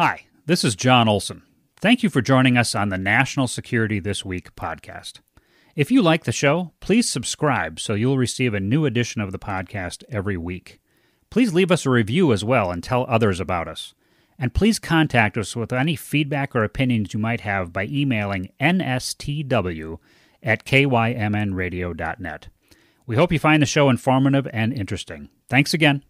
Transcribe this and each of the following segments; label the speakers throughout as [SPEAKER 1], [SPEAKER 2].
[SPEAKER 1] Hi, this is John Olson. Thank you for joining us on the National Security This Week podcast. If you like the show, please subscribe so you'll receive a new edition of the podcast every week. Please leave us a review as well and tell others about us. And please contact us with any feedback or opinions you might have by emailing nstw at kymnradio.net. We hope you find the show informative and interesting. Thanks again.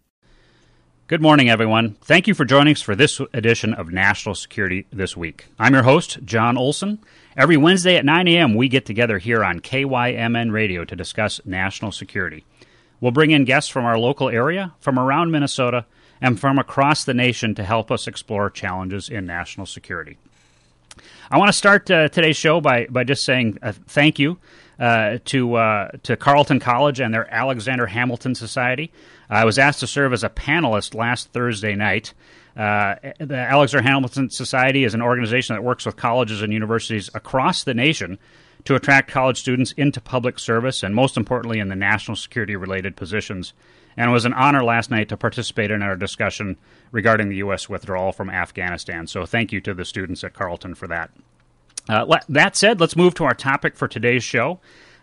[SPEAKER 1] Good morning, everyone. Thank you for joining us for this edition of National Security This Week. I'm your host, John Olson. Every Wednesday at 9 a.m., we get together here on KYMN Radio to discuss national security. We'll bring in guests from our local area, from around Minnesota, and from across the nation to help us explore challenges in national security. I want to start uh, today's show by, by just saying uh, thank you uh, to uh, to Carleton College and their Alexander Hamilton Society. I was asked to serve as a panelist last Thursday night. Uh, the Alexander Hamilton Society is an organization that works with colleges and universities across the nation to attract college students into public service and, most importantly, in the national security related positions. And it was an honor last night to participate in our discussion regarding the U.S. withdrawal from Afghanistan. So, thank you to the students at Carleton for that. Uh, that said, let's move to our topic for today's show.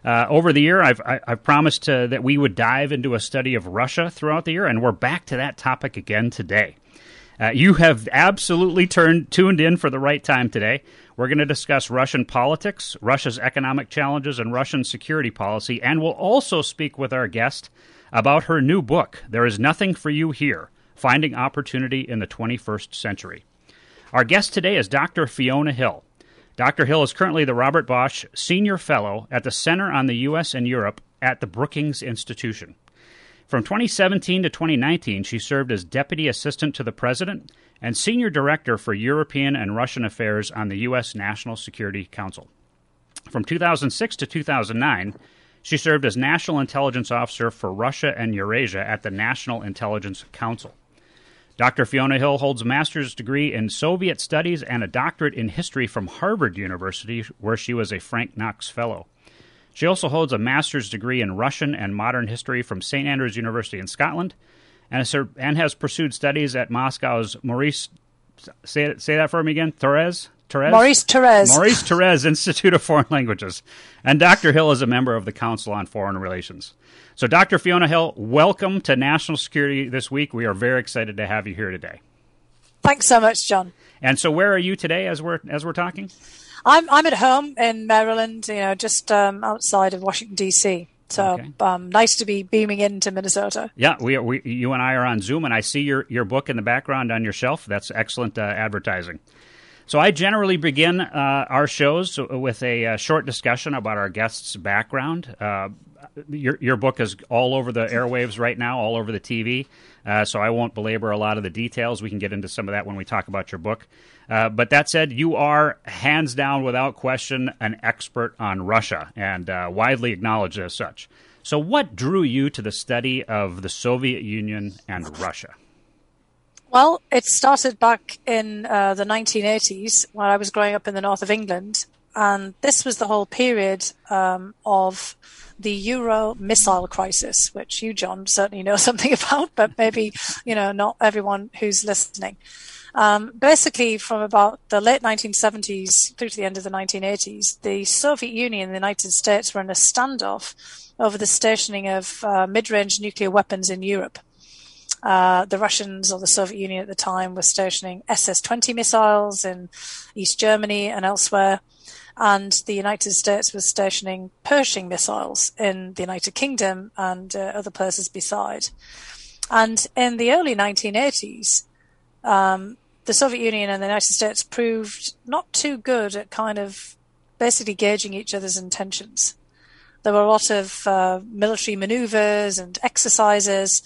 [SPEAKER 1] Uh, over the year, I've, I, have promised uh, that we would dive into a study of Russia throughout the year, and we're back to that topic again today. Uh, you have absolutely turned tuned in for the right time today. We're going to discuss Russian politics, Russia's economic challenges, and Russian security policy, and we'll also speak with our guest about her new book, There Is Nothing for You Here Finding Opportunity in the 21st Century. Our guest today is Dr. Fiona Hill. Dr. Hill is currently the Robert Bosch Senior Fellow at the Center on the U.S. and Europe at the Brookings Institution. From 2017 to 2019, she served as Deputy Assistant to the President and Senior Director for European and Russian Affairs on the U.S. National Security Council. From 2006 to 2009, she served as National Intelligence Officer for Russia and Eurasia at the National Intelligence Council. Dr. Fiona Hill holds a master's degree in Soviet Studies and a doctorate in history from Harvard University, where she was a Frank Knox Fellow. She also holds a master's degree in Russian and modern history from St. Andrews University in Scotland and, has pursued studies at Moscow's Maurice. Say, say that for me again. Thorez?
[SPEAKER 2] Therese? Maurice Thorez.
[SPEAKER 1] Maurice Thorez Institute of Foreign Languages. And Dr. Hill is a member of the Council on Foreign Relations. So, Dr. Fiona Hill, welcome to National Security this week. We are very excited to have you here today.
[SPEAKER 2] Thanks so much, John.
[SPEAKER 1] And so, where are you today as we're as we're talking?
[SPEAKER 2] I'm I'm at home in Maryland, you know, just um, outside of Washington D.C. So okay. um, nice to be beaming into Minnesota.
[SPEAKER 1] Yeah, we, we you and I are on Zoom, and I see your your book in the background on your shelf. That's excellent uh, advertising. So I generally begin uh, our shows with a, uh, short discussion about our guest's background. Uh, your your book is all over the airwaves right now, all over the TV. Uh, so I won't belabor a lot of the details. We can get into some of that when we talk about your book. Uh, but that said, you are hands down, without question, an expert on Russia and widely acknowledged as such. So, what drew you to the study of the Soviet Union and Russia?
[SPEAKER 2] Well, it started back in uh, the 1980s when I was growing up in the north of England. And this was the whole period um, of the Euro missile crisis, which you, John, certainly know something about, but maybe, you know, not everyone who's listening. Um, basically, from about the late 1970s through to the end of the 1980s, the Soviet Union and the United States were in a standoff over the stationing of uh, mid-range nuclear weapons in Europe. Uh, the Russians or the Soviet Union at the time were stationing SS-20 missiles in East Germany and elsewhere, and the United States was stationing Pershing missiles in the United Kingdom and uh, other places beside. And in the early 1980s, um, the Soviet Union and the United States proved not too good at kind of basically gauging each other's intentions. There were a lot of uh, military maneuvers and exercises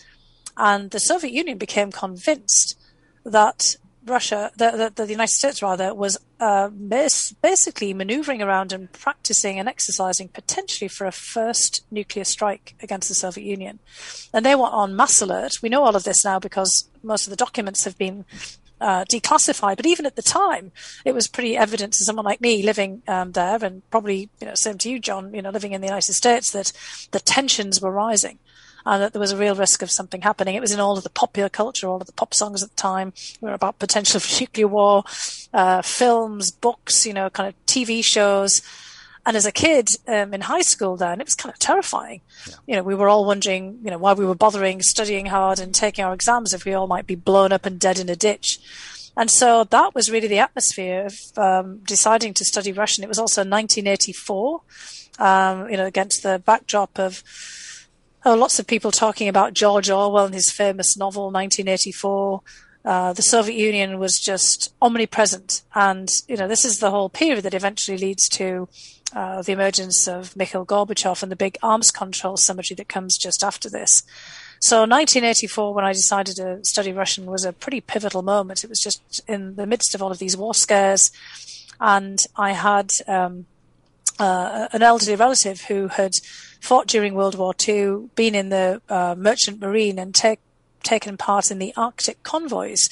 [SPEAKER 2] and the Soviet Union became convinced that Russia, the, the, United States rather, was uh, basically maneuvering around and practicing and exercising potentially for a first nuclear strike against the Soviet Union. And they were on mass alert. We know all of this now because most of the documents have been uh, declassified. But even at the time, it was pretty evident to someone like me living um, there, and probably you know same to you, John, you know living in the United States, that the tensions were rising. And that there was a real risk of something happening. It was in all of the popular culture, all of the pop songs at the time were about potential for nuclear war, uh, films, books, you know, kind of TV shows. And as a kid um, in high school, then it was kind of terrifying. Yeah. You know, we were all wondering, you know, why we were bothering studying hard and taking our exams if we all might be blown up and dead in a ditch. And so that was really the atmosphere of um, deciding to study Russian. It was also 1984, um, you know, against the backdrop of oh, lots of people talking about George Orwell and his famous novel 1984. Uh, the Soviet Union was just omnipresent, and you know this is the whole period that eventually leads to uh, the emergence of Mikhail Gorbachev and the big arms control summitry that comes just after this. So 1984, when I decided to study Russian, was a pretty pivotal moment. It was just in the midst of all of these war scares, and I had um, uh, an elderly relative who had fought during World War II, been in the uh, merchant marine, and take, taken part in the Arctic convoys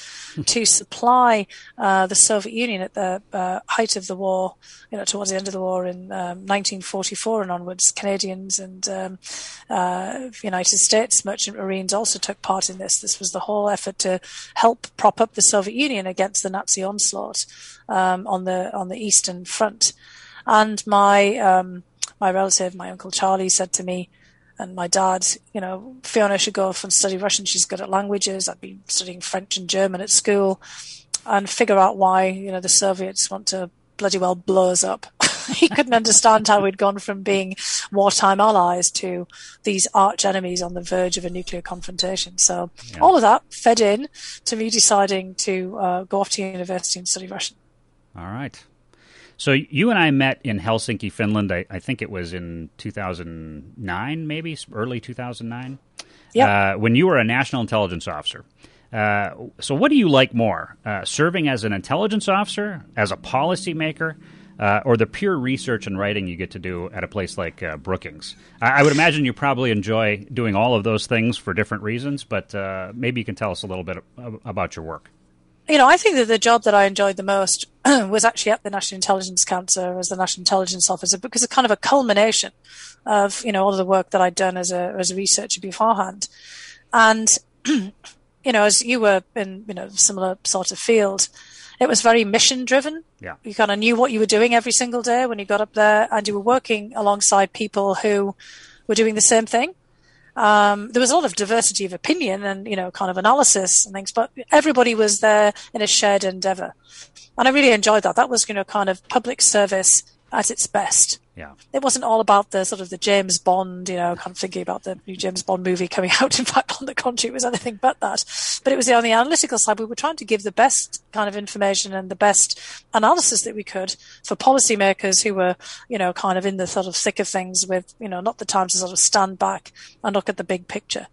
[SPEAKER 2] to supply uh, the Soviet Union at the uh, height of the war, you know, towards the end of the war in um, 1944 and onwards. Canadians and um, uh, United States merchant marines also took part in this. This was the whole effort to help prop up the Soviet Union against the Nazi onslaught um, on the on the Eastern Front. And my um, my relative, my uncle Charlie, said to me, and my dad, you know, Fiona should go off and study Russian. She's good at languages. I've been studying French and German at school and figure out why, you know, the Soviets want to bloody well blow us up. he couldn't understand how we'd gone from being wartime allies to these arch enemies on the verge of a nuclear confrontation. So yeah. all of that fed in to me deciding to uh, go off to university and study Russian.
[SPEAKER 1] All right. So you and I met in Helsinki, Finland. I, I think it was in 2009, maybe early 2009.
[SPEAKER 2] Yeah.
[SPEAKER 1] Uh, when you were a national intelligence officer. Uh, so, what do you like more, uh, serving as an intelligence officer, as a policymaker, uh, or the pure research and writing you get to do at a place like uh, Brookings? I, I, would imagine you probably enjoy doing all of those things for different reasons, but uh, maybe you can tell us a little bit about your work
[SPEAKER 2] you know, I think that the job that I enjoyed the most was actually at the National Intelligence Council as the National Intelligence Officer because it's kind of a culmination of, you know, all of the work that I'd done as a, as a researcher beforehand. And, you know, as you were in, you know, similar sort of field, it was very mission driven.
[SPEAKER 1] Yeah.
[SPEAKER 2] You kind of knew what you were doing every single day when you got up there and you were working alongside people who were doing the same thing. Um, there was a lot of diversity of opinion and, you know, kind of analysis and things, but everybody was there in a shared endeavor. And I really enjoyed that. That was, you know, kind of public service at its best.
[SPEAKER 1] Yeah.
[SPEAKER 2] It wasn't all about the sort of the James Bond, you know, kind of thinking about the new James Bond movie coming out. In fact, on the contrary, it was anything but that. But it was on the analytical side. We were trying to give the best kind of information and the best analysis that we could for policymakers who were, you know, kind of in the sort of thick of things with, you know, not the time to sort of stand back and look at the big picture.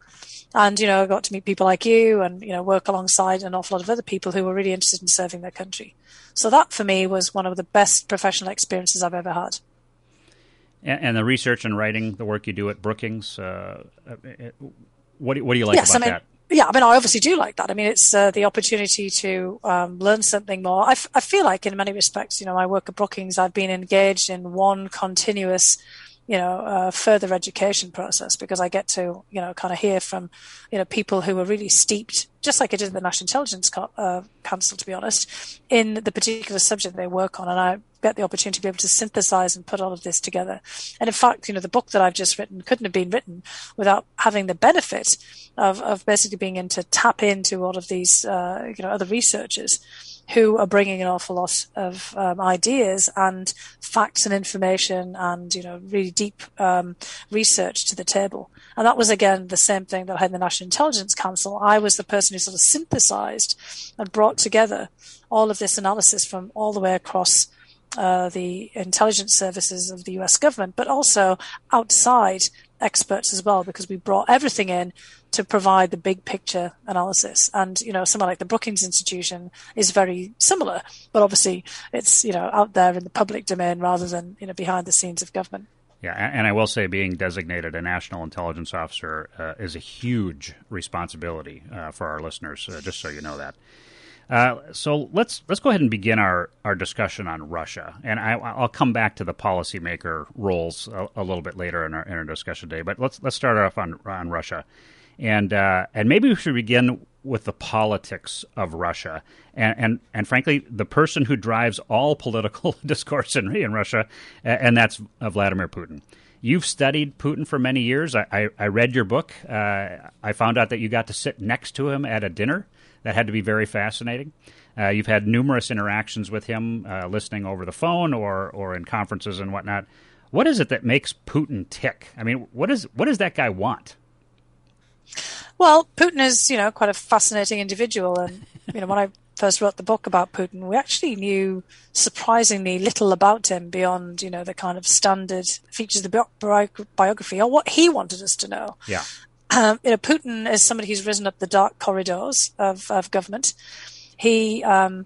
[SPEAKER 2] And, you know, I got to meet people like you and, you know, work alongside an awful lot of other people who were really interested in serving their country. So that for me was one of the best professional experiences I've ever had.
[SPEAKER 1] And, the research and writing, the work you do at Brookings, uh, uh what, do, what do you like
[SPEAKER 2] yes,
[SPEAKER 1] about
[SPEAKER 2] I mean,
[SPEAKER 1] that?
[SPEAKER 2] Yeah, I mean, I obviously do like that. I mean, it's uh, the opportunity to um, learn something more. I, f- I feel like, in many respects, you know, my work at Brookings, I've been engaged in one continuous you know, uh, further education process because I get to, you know, kind of hear from, you know, people who are really steeped, just like I did in the National Intelligence Co- uh, Council, to be honest, in the particular subject they work on. And I get the opportunity to be able to synthesize and put all of this together. And in fact, you know, the book that I've just written couldn't have been written without having the benefit of, of basically being able to tap into all of these, uh, you know, other researchers who are bringing an awful lot of um, ideas and facts and information and you know really deep um, research to the table. And that was again the same thing that I had in the National Intelligence Council. I was the person who sort of synthesized and brought together all of this analysis from all the way across uh, the intelligence services of the US government, but also outside experts as well, because we brought everything in to provide the big picture analysis. And, you know, somewhere like the Brookings Institution is very similar, but obviously it's, you know, out there in the public domain rather than, you know, behind the scenes of government.
[SPEAKER 1] Yeah, and I will say being designated a national intelligence officer uh, is a huge responsibility uh, for our listeners, uh, just so you know that. Uh, so let's let's go ahead and begin our, our discussion on Russia, and I, will come back to the policymaker roles a, a, little bit later in our, in our discussion today. But let's let's start off on on Russia, and uh, and maybe we should begin with the politics of Russia, and and, and frankly, the person who drives all political discourse in, in Russia, and that's Vladimir Putin. You've studied Putin for many years. I, I, I read your book. Uh, I found out that you got to sit next to him at a dinner that had to be very fascinating. Uh, you've had numerous interactions with him, uh, listening over the phone or or in conferences and whatnot. What is it that makes Putin tick? I mean, what is what does that guy want?
[SPEAKER 2] Well, Putin is you know quite a fascinating individual, and you know when I first wrote the book about Putin, we actually knew surprisingly little about him beyond you know the kind of standard features of the biography or what he wanted us to know.
[SPEAKER 1] Yeah.
[SPEAKER 2] Um, you know, Putin is somebody who's risen up the dark corridors of, of government. He um,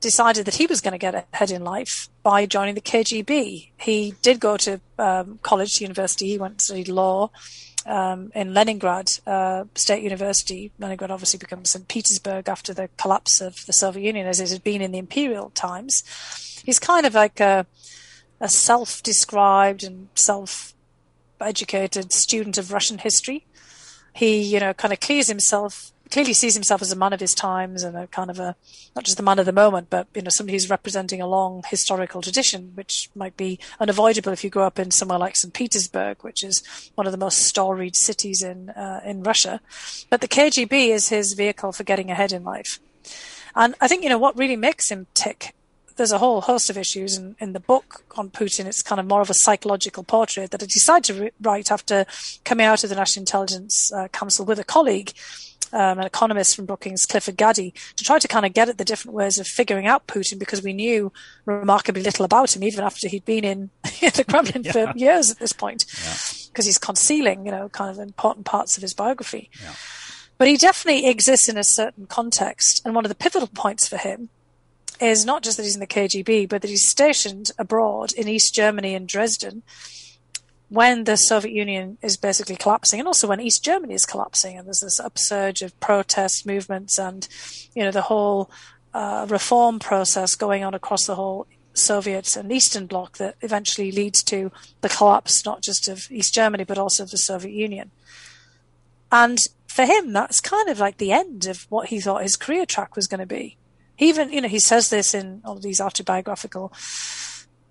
[SPEAKER 2] decided that he was going to get ahead in life by joining the KGB. He did go to um, college, university. He went to study law um, in Leningrad uh, State University. Leningrad obviously becomes St. Petersburg after the collapse of the Soviet Union, as it had been in the imperial times. He's kind of like a, a self-described and self-educated student of Russian history he, you know, kind of clears himself, clearly sees himself as a man of his times and a kind of a, not just the man of the moment, but, you know, somebody who's representing a long historical tradition, which might be unavoidable if you grow up in somewhere like St. Petersburg, which is one of the most storied cities in, uh, in Russia. But the KGB is his vehicle for getting ahead in life. And I think, you know, what really makes him tick there's a whole host of issues in, in the book on Putin. It's kind of more of a psychological portrait that I decided to write after coming out of the National Intelligence uh, Council with a colleague, um, an economist from Brookings, Clifford Gaddy, to try to kind of get at the different ways of figuring out Putin because we knew remarkably little about him, even after he'd been in the Kremlin yeah. for years at this point, because yeah. he's concealing, you know, kind of important parts of his biography. Yeah. But he definitely exists in a certain context. And one of the pivotal points for him is not just that he's in the KGB, but that he's stationed abroad in East Germany and Dresden when the Soviet Union is basically collapsing, and also when East Germany is collapsing, and there's this upsurge of protest movements and you know the whole uh, reform process going on across the whole Soviet and Eastern Bloc that eventually leads to the collapse not just of East Germany but also of the Soviet Union. And for him, that's kind of like the end of what he thought his career track was going to be. He even, you know, he says this in all these autobiographical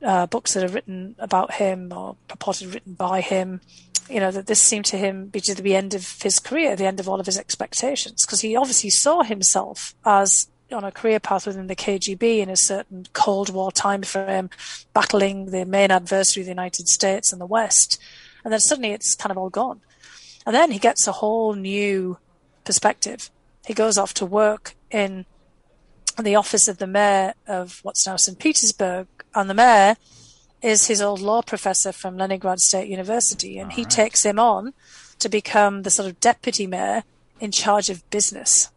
[SPEAKER 2] uh, books that are written about him or purported written by him. You know, that this seemed to him to be to the end of his career, the end of all of his expectations, because he obviously saw himself as on a career path within the KGB in a certain Cold War time frame, battling the main adversary, the United States and the West. And then suddenly it's kind of all gone. And then he gets a whole new perspective. He goes off to work in the office of the mayor of what's now St. Petersburg, and the mayor is his old law professor from Leningrad State University, and All he right. takes him on to become the sort of deputy mayor in charge of business.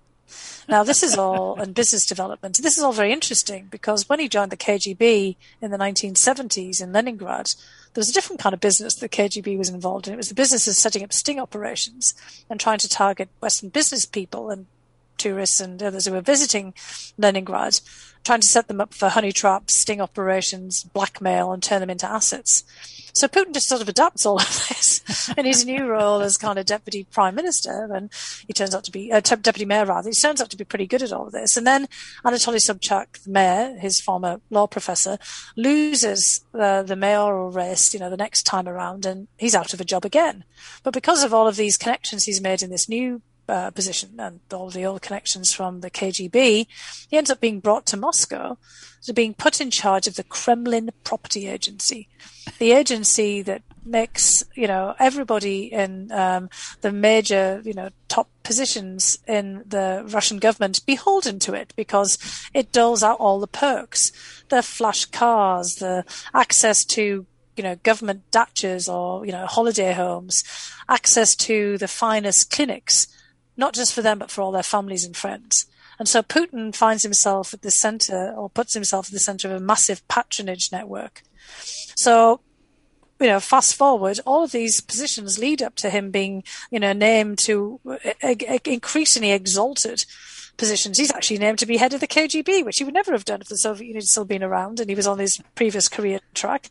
[SPEAKER 2] Now, this is all, and business development, this is all very interesting because when he joined the KGB in the 1970s in Leningrad, there was a different kind of business the KGB was involved in. It was the business of setting up sting operations and trying to target Western business people and tourists and others who were visiting Leningrad, trying to set them up for honey traps, sting operations, blackmail, and turn them into assets. So Putin just sort of adapts all of this in his new role as kind of deputy prime minister, and he turns out to be uh, deputy mayor rather. He turns out to be pretty good at all of this. And then Anatoly Sobchak, the mayor, his former law professor, loses uh, the mayoral race, you know, the next time around, and he's out of a job again. But because of all of these connections he's made in this new uh, position and all the old connections from the KGB, he ends up being brought to Moscow to being put in charge of the Kremlin Property Agency, the agency that makes you know everybody in um, the major you know top positions in the Russian government beholden to it because it doles out all the perks, the flash cars, the access to you know government dachas or you know holiday homes, access to the finest clinics not just for them, but for all their families and friends. And so Putin finds himself at the center or puts himself at the center of a massive patronage network. So, you know, fast forward, all of these positions lead up to him being, you know, named to increasingly exalted positions. He's actually named to be head of the KGB, which he would never have done if the Soviet Union had still been around and he was on his previous career track.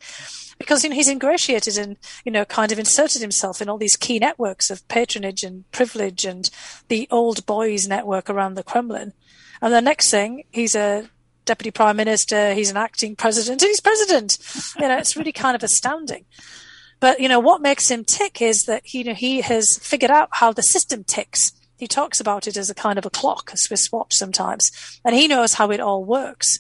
[SPEAKER 2] Because you know he's ingratiated and you know kind of inserted himself in all these key networks of patronage and privilege and the old boys network around the Kremlin. And the next thing, he's a deputy prime minister, he's an acting president, and he's president. You know, it's really kind of astounding. But you know what makes him tick is that you know, he has figured out how the system ticks. He talks about it as a kind of a clock, a Swiss watch sometimes, and he knows how it all works.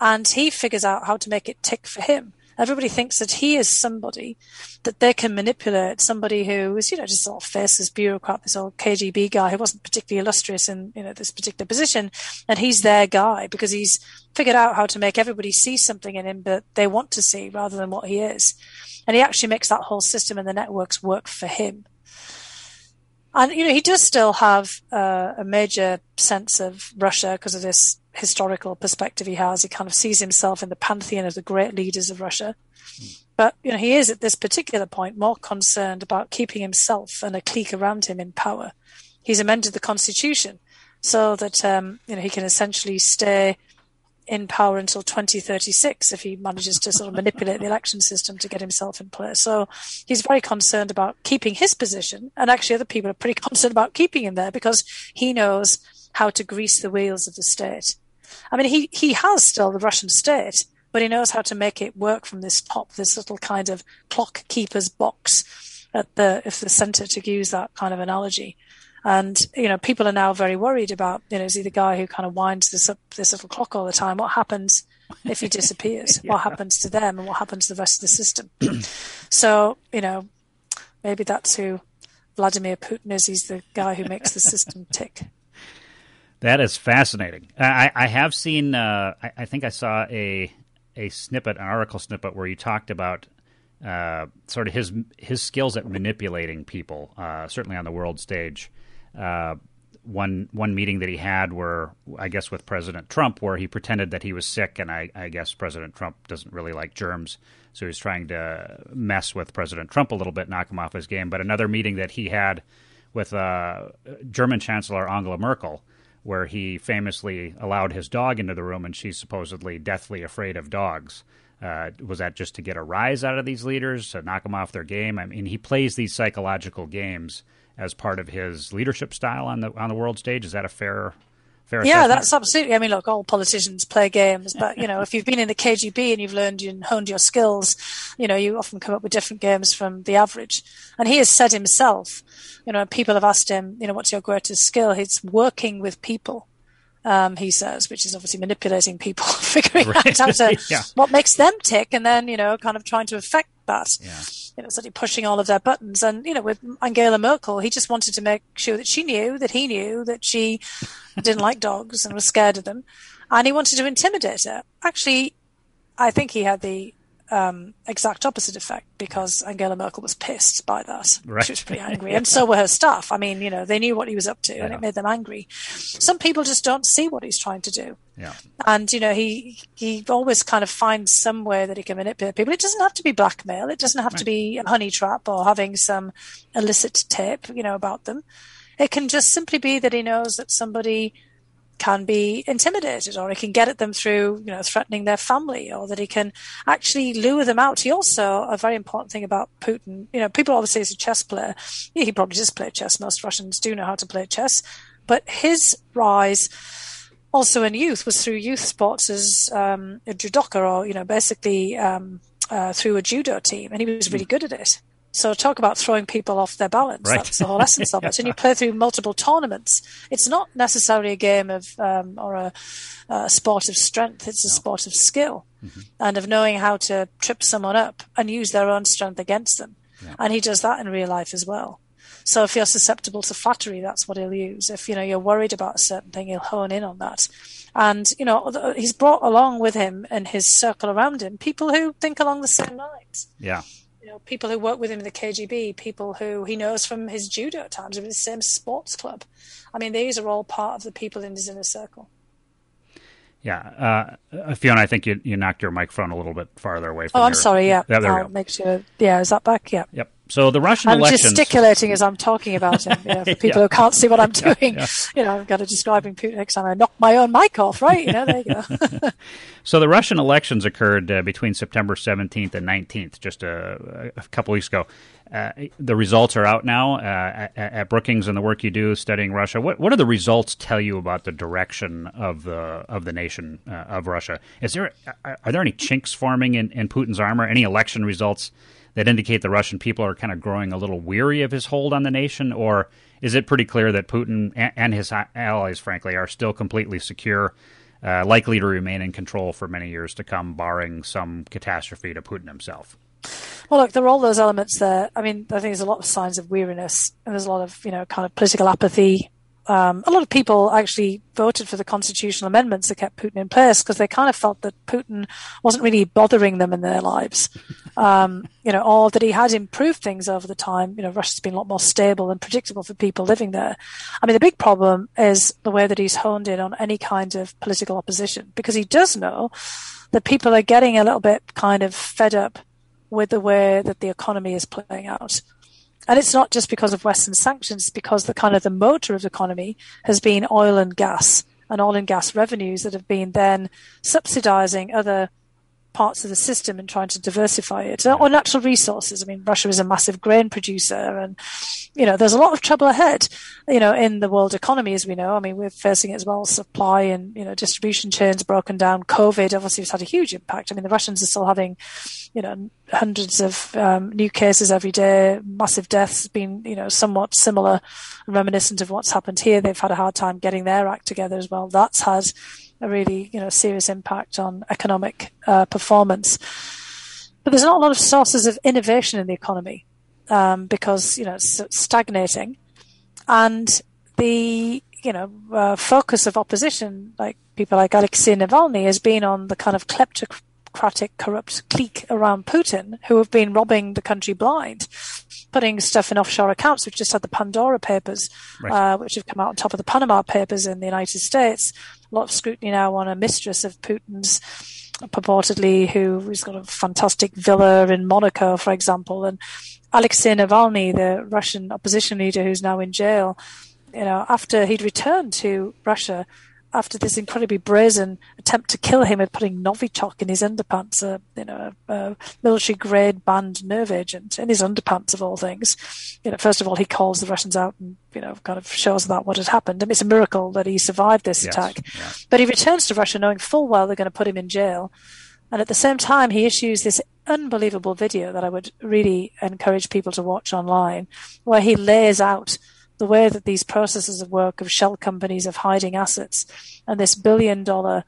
[SPEAKER 2] And he figures out how to make it tick for him. Everybody thinks that he is somebody that they can manipulate, somebody who is, you know, just sort of faceless bureaucrat, this old KGB guy who wasn't particularly illustrious in, you know, this particular position. And he's their guy because he's figured out how to make everybody see something in him that they want to see rather than what he is. And he actually makes that whole system and the networks work for him. And, you know, he does still have uh, a major sense of Russia because of this historical perspective he has. He kind of sees himself in the pantheon of the great leaders of Russia. But, you know, he is at this particular point more concerned about keeping himself and a clique around him in power. He's amended the constitution so that, um, you know, he can essentially stay in power until 2036 if he manages to sort of manipulate the election system to get himself in place. So he's very concerned about keeping his position, and actually other people are pretty concerned about keeping him there because he knows how to grease the wheels of the state. I mean, he, he has still the Russian state, but he knows how to make it work from this top, this little kind of clock keeper's box at the, if the center to use that kind of analogy. And, you know, people are now very worried about, you know, is he the guy who kind of winds this up, this little clock all the time? What happens if he disappears? yeah. What happens to them and what happens to the rest of the system? so, you know, maybe that's who Vladimir Putin is. He's the guy who makes the system tick.
[SPEAKER 1] That is fascinating. I, I have seen. Uh, I, I, think I saw a a snippet, an article snippet, where you talked about uh, sort of his his skills at manipulating people, uh, certainly on the world stage one one meeting that he had where I guess with President Trump where he pretended that he was sick and I, I guess President Trump doesn't really like germs so he's trying to mess with President Trump a little bit knock him off his game. But another meeting that he had with uh, German Chancellor Angela Merkel where he famously allowed his dog into the room and she's supposedly deathly afraid of dogs. Uh, was that just to get a rise out of these leaders to knock them off their game? I mean he plays these psychological games as part of his leadership style on the on the world stage. Is that a fair fair?
[SPEAKER 2] Yeah,
[SPEAKER 1] assessment?
[SPEAKER 2] that's absolutely. I mean, look, all politicians play games, but you know, if you've been in the KGB and you've learned and honed your skills, you know, you often come up with different games from the average. And he has said himself, you know, people have asked him, you know, what's your greatest skill? It's working with people. Um, he says, which is obviously manipulating people, figuring right. out to, yeah. what makes them tick, and then you know, kind of trying to affect that. Yeah you know, suddenly pushing all of their buttons. And, you know, with Angela Merkel, he just wanted to make sure that she knew, that he knew that she didn't like dogs and was scared of them. And he wanted to intimidate her. Actually, I think he had the um, exact opposite effect because Angela Merkel was pissed by that. Right. She was pretty angry. And so were her staff. I mean, you know, they knew what he was up to yeah. and it made them angry. Some people just don't see what he's trying to do.
[SPEAKER 1] Yeah.
[SPEAKER 2] And, you know, he, he always kind of finds some way that he can manipulate people. It doesn't have to be blackmail. It doesn't have right. to be a honey trap or having some illicit tape, you know, about them. It can just simply be that he knows that somebody can be intimidated or he can get at them through, you know, threatening their family or that he can actually lure them out. He also, a very important thing about Putin, you know, people always say he's a chess player. Yeah, he probably does play chess. Most Russians do know how to play chess. But his rise also in youth was through youth sports as um, a judoka or, you know, basically um, uh, through a judo team. And he was really good at it. So talk about throwing people off their balance. Right. That's the whole essence of it. And you play through multiple tournaments. It's not necessarily a game of um, or a, a, sport of strength. It's a no. sport of skill mm-hmm. and of knowing how to trip someone up and use their own strength against them. Yeah. And he does that in real life as well. So if you're susceptible to flattery, that's what he'll use. If you know you're worried about a certain thing, he'll hone in on that. And you know he's brought along with him and his circle around him people who think along the same lines.
[SPEAKER 1] Yeah
[SPEAKER 2] you know, people who work with him in the KGB, people who he knows from his judo times, in the same sports club. I mean, these are all part of the people in his inner circle.
[SPEAKER 1] Yeah, uh, Fiona, I think you you knocked your microphone a little bit farther away from.
[SPEAKER 2] Oh, I'm
[SPEAKER 1] your,
[SPEAKER 2] sorry. Yeah, yeah there I'll make sure. Yeah, is that back? Yeah.
[SPEAKER 1] Yep. So the Russian
[SPEAKER 2] I'm
[SPEAKER 1] elections.
[SPEAKER 2] gesticulating as I'm talking about him. You know, for people
[SPEAKER 1] Yeah.
[SPEAKER 2] who can't see what I'm doing,
[SPEAKER 1] yeah.
[SPEAKER 2] you know, I've got to describing Putin next time I knock my own mic off, right? You know, there you go.
[SPEAKER 1] So the Russian elections occurred uh, between September 17th and 19th, just a, a couple weeks ago. Uh, the results are out now uh, at, at Brookings and the work you do studying Russia. What what do the results tell you about the direction of the of the nation uh, of Russia? Is there are are there any chinks forming in, in Putin's armor? Any election results that indicate the Russian people are kind of growing a little weary of his hold on the nation, or is it pretty clear that Putin and, his allies, frankly, are still completely secure? uh, likely to remain in control for many years to come, barring some catastrophe to Putin himself.
[SPEAKER 2] Well, look, there are all those elements there. I mean, I think there's a lot of signs of weariness, and there's a lot of, you know, kind of political apathy. Um, a lot of people actually voted for the constitutional amendments that kept Putin in place because they kind of felt that Putin wasn't really bothering them in their lives, um, you know, or that he had improved things over the time. You know, Russia's been a lot more stable and predictable for people living there. I mean, the big problem is the way that he's honed in on any kind of political opposition because he does know that people are getting a little bit kind of fed up with the way that the economy is playing out. And it's not just because of Western sanctions, it's because the kind of the motor of the economy has been oil and gas and oil and gas revenues that have been then subsidizing other parts of the system and trying to diversify it or natural resources. I mean, Russia is a massive grain producer and, you know, there's a lot of trouble ahead, you know, in the world economy, as we know. I mean, we're facing it as well, supply and, you know, distribution chains broken down. COVID obviously has had a huge impact. I mean, the Russians are still having, you know, hundreds of um, new cases every day, massive deaths, been, you know, somewhat similar, reminiscent of what's happened here. They've had a hard time getting their act together as well. That's had a really, you know, serious impact on economic uh, performance. But there's not a lot of sources of innovation in the economy um, because, you know, it's stagnating. And the, you know, uh, focus of opposition, like people like Alexei Navalny, has been on the kind of kleptocratic, corrupt clique around Putin who have been robbing the country blind, putting stuff in offshore accounts. We've just had the Pandora Papers,
[SPEAKER 1] Right.
[SPEAKER 2] uh, which have come out on top of the Panama Papers in the United States. A lot of scrutiny now on a mistress of Putin's, purportedly, who's got a fantastic villa in Monaco, for example. And Alexei Navalny, the Russian opposition leader who's now in jail, you know, after he'd returned to Russia, after this incredibly brazen attempt to kill him with putting Novichok in his underpants, a you know a, a military grade banned nerve agent in his underpants of all things. You know, first of all, he calls the Russians out and you know kind of shows that what had happened. I mean, it's a miracle that he survived this
[SPEAKER 1] Yes,
[SPEAKER 2] attack.
[SPEAKER 1] yeah.
[SPEAKER 2] But he returns to Russia knowing full well they're going to put him in jail. And at the same time, he issues this unbelievable video that I would really encourage people to watch online, where he lays out the way that these processes of work of shell companies of hiding assets and this billion dollar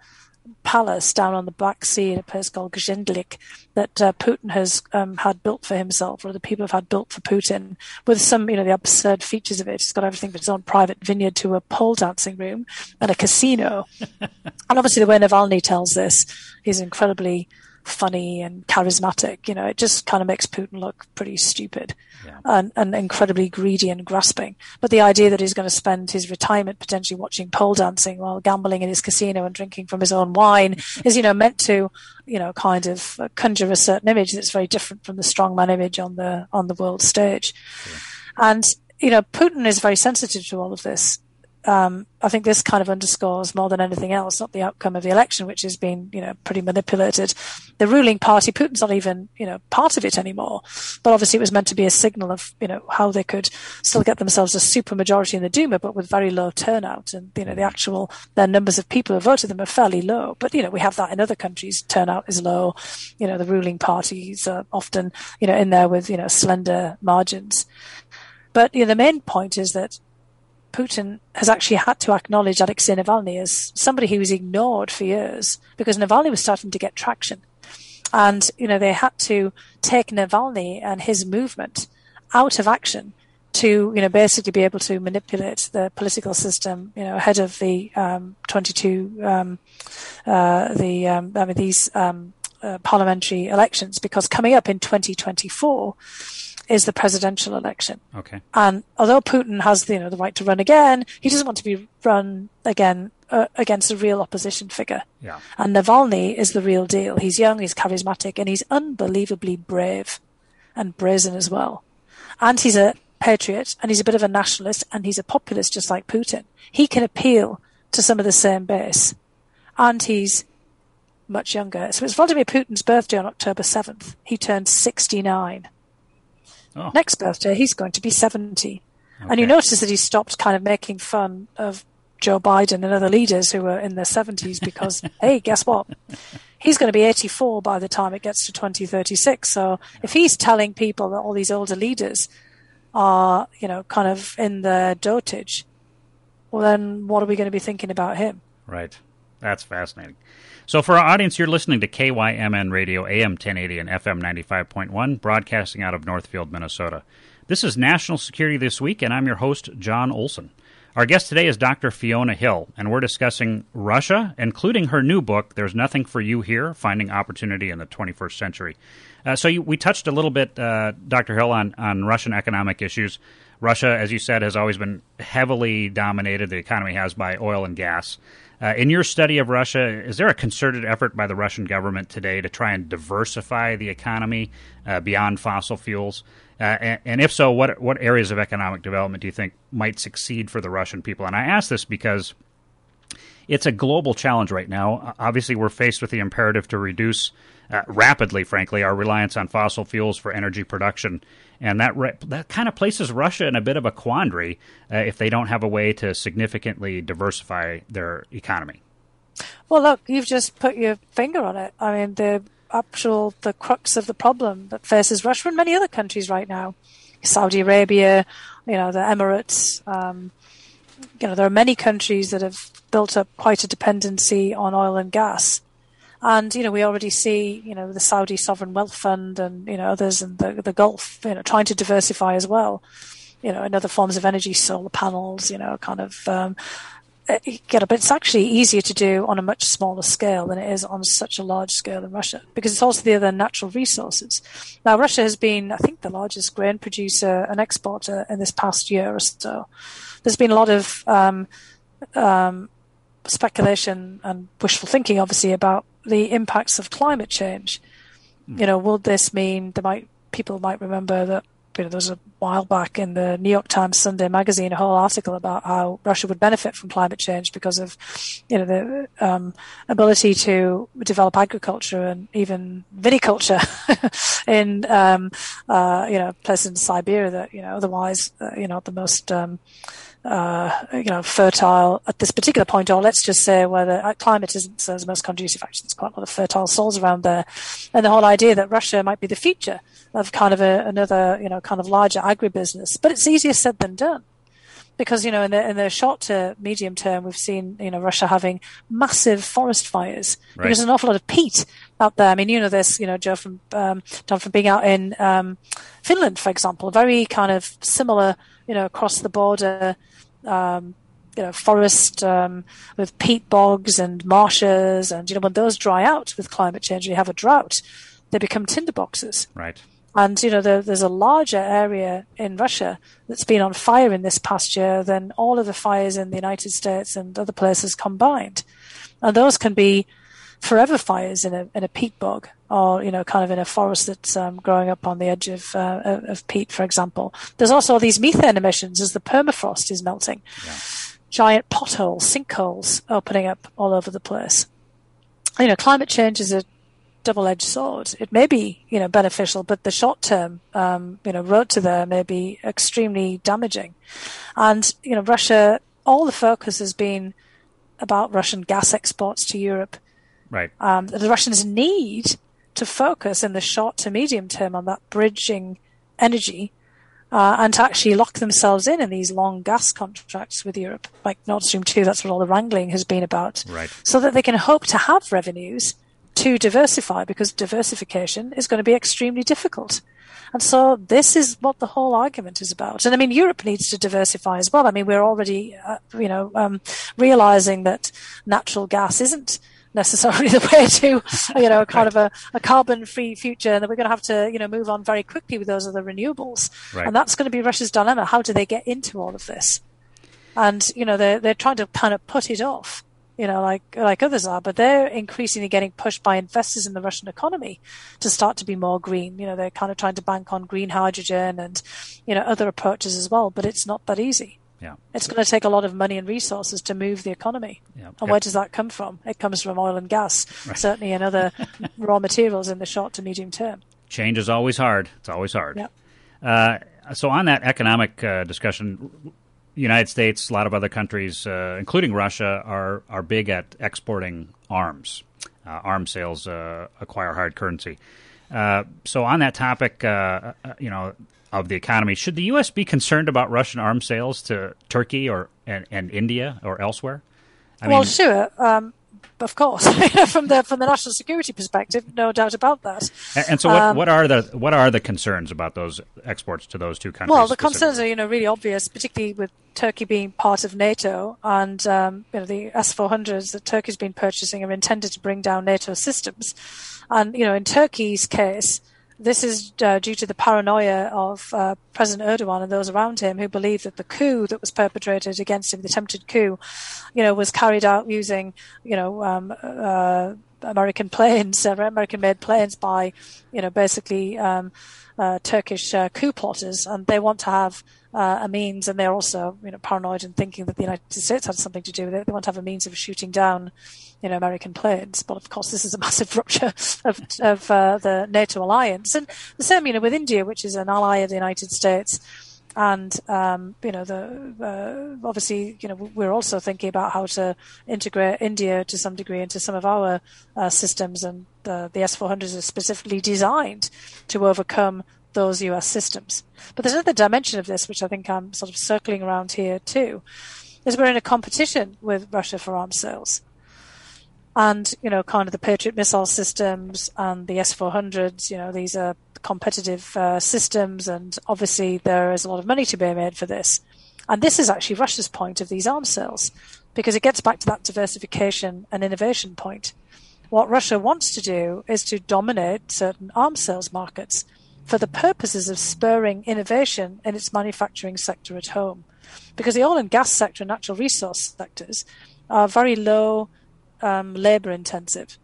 [SPEAKER 2] palace down on the Black Sea in a place called Gelendzhik that uh, Putin has um, had built for himself, or the people have had built for Putin, with some, you know, the absurd features of it. It's got everything from its own private vineyard to a pole dancing room and a casino. and obviously, the way Navalny tells this, he's incredibly funny and charismatic. You know, it just kind of makes Putin look pretty stupid and, and incredibly greedy and grasping. But the idea that he's going to spend his retirement potentially watching pole dancing while gambling in his casino and drinking from his own wine is, you know, meant to, you know, kind of conjure a certain image that's very different from the strongman image on the on the world stage. And you know, Putin is very sensitive to all of this. Um, I think this kind of underscores more than anything else, not the outcome of the election, which has been, you know, pretty manipulated. The ruling party, Putin's not even, you know, part of it anymore. But obviously it was meant to be a signal of, you know, how they could still get themselves a super majority in the Duma, but with very low turnout. And, you know, the actual, their numbers of people who voted them are fairly low. But, you know, we have that in other countries. Turnout is low. You know, the ruling parties are often, you know, in there with, you know, slender margins. But, you know, the main point is that Putin has actually had to acknowledge Alexei Navalny as somebody who was ignored for years because Navalny was starting to get traction. And, you know, they had to take Navalny and his movement out of action to, you know, basically be able to manipulate the political system, you know, ahead of the um, 22, um, uh, the, um, I mean, these um, uh, parliamentary elections, because coming up in 2024 is the presidential election.
[SPEAKER 1] Okay.
[SPEAKER 2] And although Putin has the, you know, the right to run again, he doesn't want to be run again uh, against a real opposition figure.
[SPEAKER 1] Yeah.
[SPEAKER 2] And Navalny is the real deal. He's young, he's charismatic, and he's unbelievably brave and brazen as well. and he's a patriot, and he's a bit of a nationalist, and he's a populist just like Putin. He can appeal to some of the same base, and he's much younger. So it's Vladimir Putin's birthday on October 7th. He turned 69. Oh. Next birthday, he's going to be 70. Okay. And you notice that he stopped kind of making fun of Joe Biden and other leaders who were in their 70s because, hey, guess what? He's going to be 84 by the time it gets to 2036. So if he's telling people that all these older leaders are, you know, kind of in their dotage, well, then what are we going to be thinking about him?
[SPEAKER 1] Right. That's fascinating. So, for our audience, you're listening to KYMN Radio, AM 1080 and FM 95.1, broadcasting out of Northfield, Minnesota. This is National Security This Week, and I'm your host, John Olson. Our guest today is Dr. Fiona Hill, and we're discussing Russia, including her new book, There's Nothing for You Here Finding Opportunity in the 21st Century. Uh, so, you, we touched a little bit, uh, Dr. Hill, on, on Russian economic issues. Russia, as you said, has always been heavily dominated, the economy has, by oil and gas. Uh, in your study of Russia, is there a concerted effort by the Russian government today to try and diversify the economy uh, beyond fossil fuels? Uh, and, and, if so, what what areas of economic development do you think might succeed for the Russian people? And I ask this because it's a global challenge right now. Obviously, we're faced with the imperative to reduce uh, rapidly, frankly, our reliance on fossil fuels for energy production and that re- that kind of places Russia in a bit of a quandary uh, if they don't have a way to significantly diversify their economy.
[SPEAKER 2] Well, look, you've just put your finger on it. I mean, the actual the crux of the problem that faces Russia and many other countries right now, Saudi Arabia, you know, the Emirates. Um, you know, there are many countries that have built up quite a dependency on oil and gas. And, you know, we already see, you know, the Saudi Sovereign Wealth Fund and, you know, others in the, the Gulf, you know, trying to diversify as well, you know, in other forms of energy, solar panels, you know, kind of, um, eh, get but it's actually easier to do on a much smaller scale than it is on such a large scale in Russia because it's also the other natural resources. Now, Russia has been, I think, the largest grain producer and exporter in this past year or so. There's been a lot of um, um, speculation and wishful thinking, obviously, about the impacts of climate change. Mm. You know, will this mean there might people might remember that you know there was a while back in the New York Times Sunday magazine a whole article about how Russia would benefit from climate change because of you know the um, ability to develop agriculture and even viticulture in um, uh, you know places in Siberia that you know otherwise uh, you know the most um, uh, you know, fertile at this particular point, or let's just say where the uh, climate isn't as most conducive. Actually, there's quite a lot of fertile soils around there, and the whole idea that Russia might be the future of kind of a, another, you know, kind of larger agribusiness. But it's easier said than done. Because you know, in the in the short to medium term, we've seen you know Russia having massive forest fires right. because there's an awful lot of peat out there. I mean, you know this, you know, Joe from um, from being out in um, Finland, for example, very kind of similar, you know, across the border um, you know, forest um, with peat bogs and marshes, and you know, when those dry out with climate change, you have a drought, they become tinderboxes.
[SPEAKER 1] Right.
[SPEAKER 2] And you know, there, there's a larger area in Russia that's been on fire in this past year than all of the fires in the United States and other places combined. And those can be forever fires in a in a peat bog, or you know, kind of in a forest that's um, growing up on the edge of uh, of peat, for example. There's also these methane emissions as the permafrost is melting. Yeah. Giant potholes, sinkholes opening up all over the place. You know, climate change is a double-edged sword. It may be, you know, beneficial, but the short-term, um, you know, road to there may be extremely damaging. And you know, Russia, all the focus has been about Russian gas exports to Europe
[SPEAKER 1] Right.
[SPEAKER 2] Um, the Russians need to focus in the short to medium term on that bridging energy uh, and to actually lock themselves in in these long gas contracts with Europe, like Nord Stream 2. That's what all the wrangling has been about.
[SPEAKER 1] Right.
[SPEAKER 2] So that they can hope to have revenues to diversify because diversification is going to be extremely difficult. And so this is what the whole argument is about. And I mean, Europe needs to diversify as well. I mean, we're already, uh, you know, um, realizing that natural gas isn't necessarily the way to, you know, kind right. of a, a carbon free future and that we're going to have to, you know, move on very quickly with those other renewables. Right. And that's going to be Russia's dilemma. How do they get into all of this? And, you know, they're, they're trying to kind of put it off you know, like like others are, but they're increasingly getting pushed by investors in the Russian economy to start to be more green. You know, they're kind of trying to bank on green hydrogen and you know other approaches as well, but it's not that easy.
[SPEAKER 1] Yeah.
[SPEAKER 2] It's going to take a lot of money and resources to move the economy.
[SPEAKER 1] Yeah.
[SPEAKER 2] And where does that come from? It comes from oil and gas, right. certainly, and other raw materials in the short to medium term.
[SPEAKER 1] Change is always hard. It's always hard.
[SPEAKER 2] Yeah.
[SPEAKER 1] Uh, so, on that economic uh, discussion, United States, a lot of other countries, uh, including Russia, are are big at exporting arms. Uh, arms sales uh, acquire hard currency. Uh, so, on that topic, you know, of the economy. Should the U.S. be concerned about Russian arms sales to Turkey or and, and India or elsewhere?
[SPEAKER 2] I well, mean, sure. Um, of course, from the from the national security perspective, no doubt about that.
[SPEAKER 1] And, and so, what, um, what are the what are the concerns about those exports to those two countries?
[SPEAKER 2] Well, the concerns are you know really obvious, particularly with Turkey being part of NATO, and um, you know the S four hundreds that Turkey's been purchasing are intended to bring down NATO systems, and you know in Turkey's case this is uh, due to the paranoia of uh, President Erdogan and those around him who believe that the coup that was perpetrated against him, the attempted coup, you know, was carried out using, you know, um, uh, American planes, uh, American-made planes by, you know, basically um, uh, Turkish uh, coup plotters, and they want to have uh, a means, and they're also you know paranoid and thinking that the United States had something to do with it. They want to have a means of shooting down, you know, American planes. But of course, this is a massive rupture of, of uh, the NATO alliance, and the same, you know, with India, which is an ally of the United States. And um, you know, the uh, obviously, you know, we're also thinking about how to integrate India to some degree into some of our uh, systems, and the, the S400s are specifically designed to overcome those US systems. But there's another dimension of this, which I think I'm sort of circling around here too, is we're in a competition with Russia for arms sales. And, you know, kind of the Patriot missile systems and the S-400s, you know, these are competitive uh, systems and obviously there is a lot of money to be made for this. And this is actually Russia's point of these arms sales because it gets back to that diversification and innovation point. What Russia wants to do is to dominate certain arms sales markets for the purposes of spurring innovation in its manufacturing sector at home. Because the oil and gas sector and natural resource sectors are very low um, labor intensive.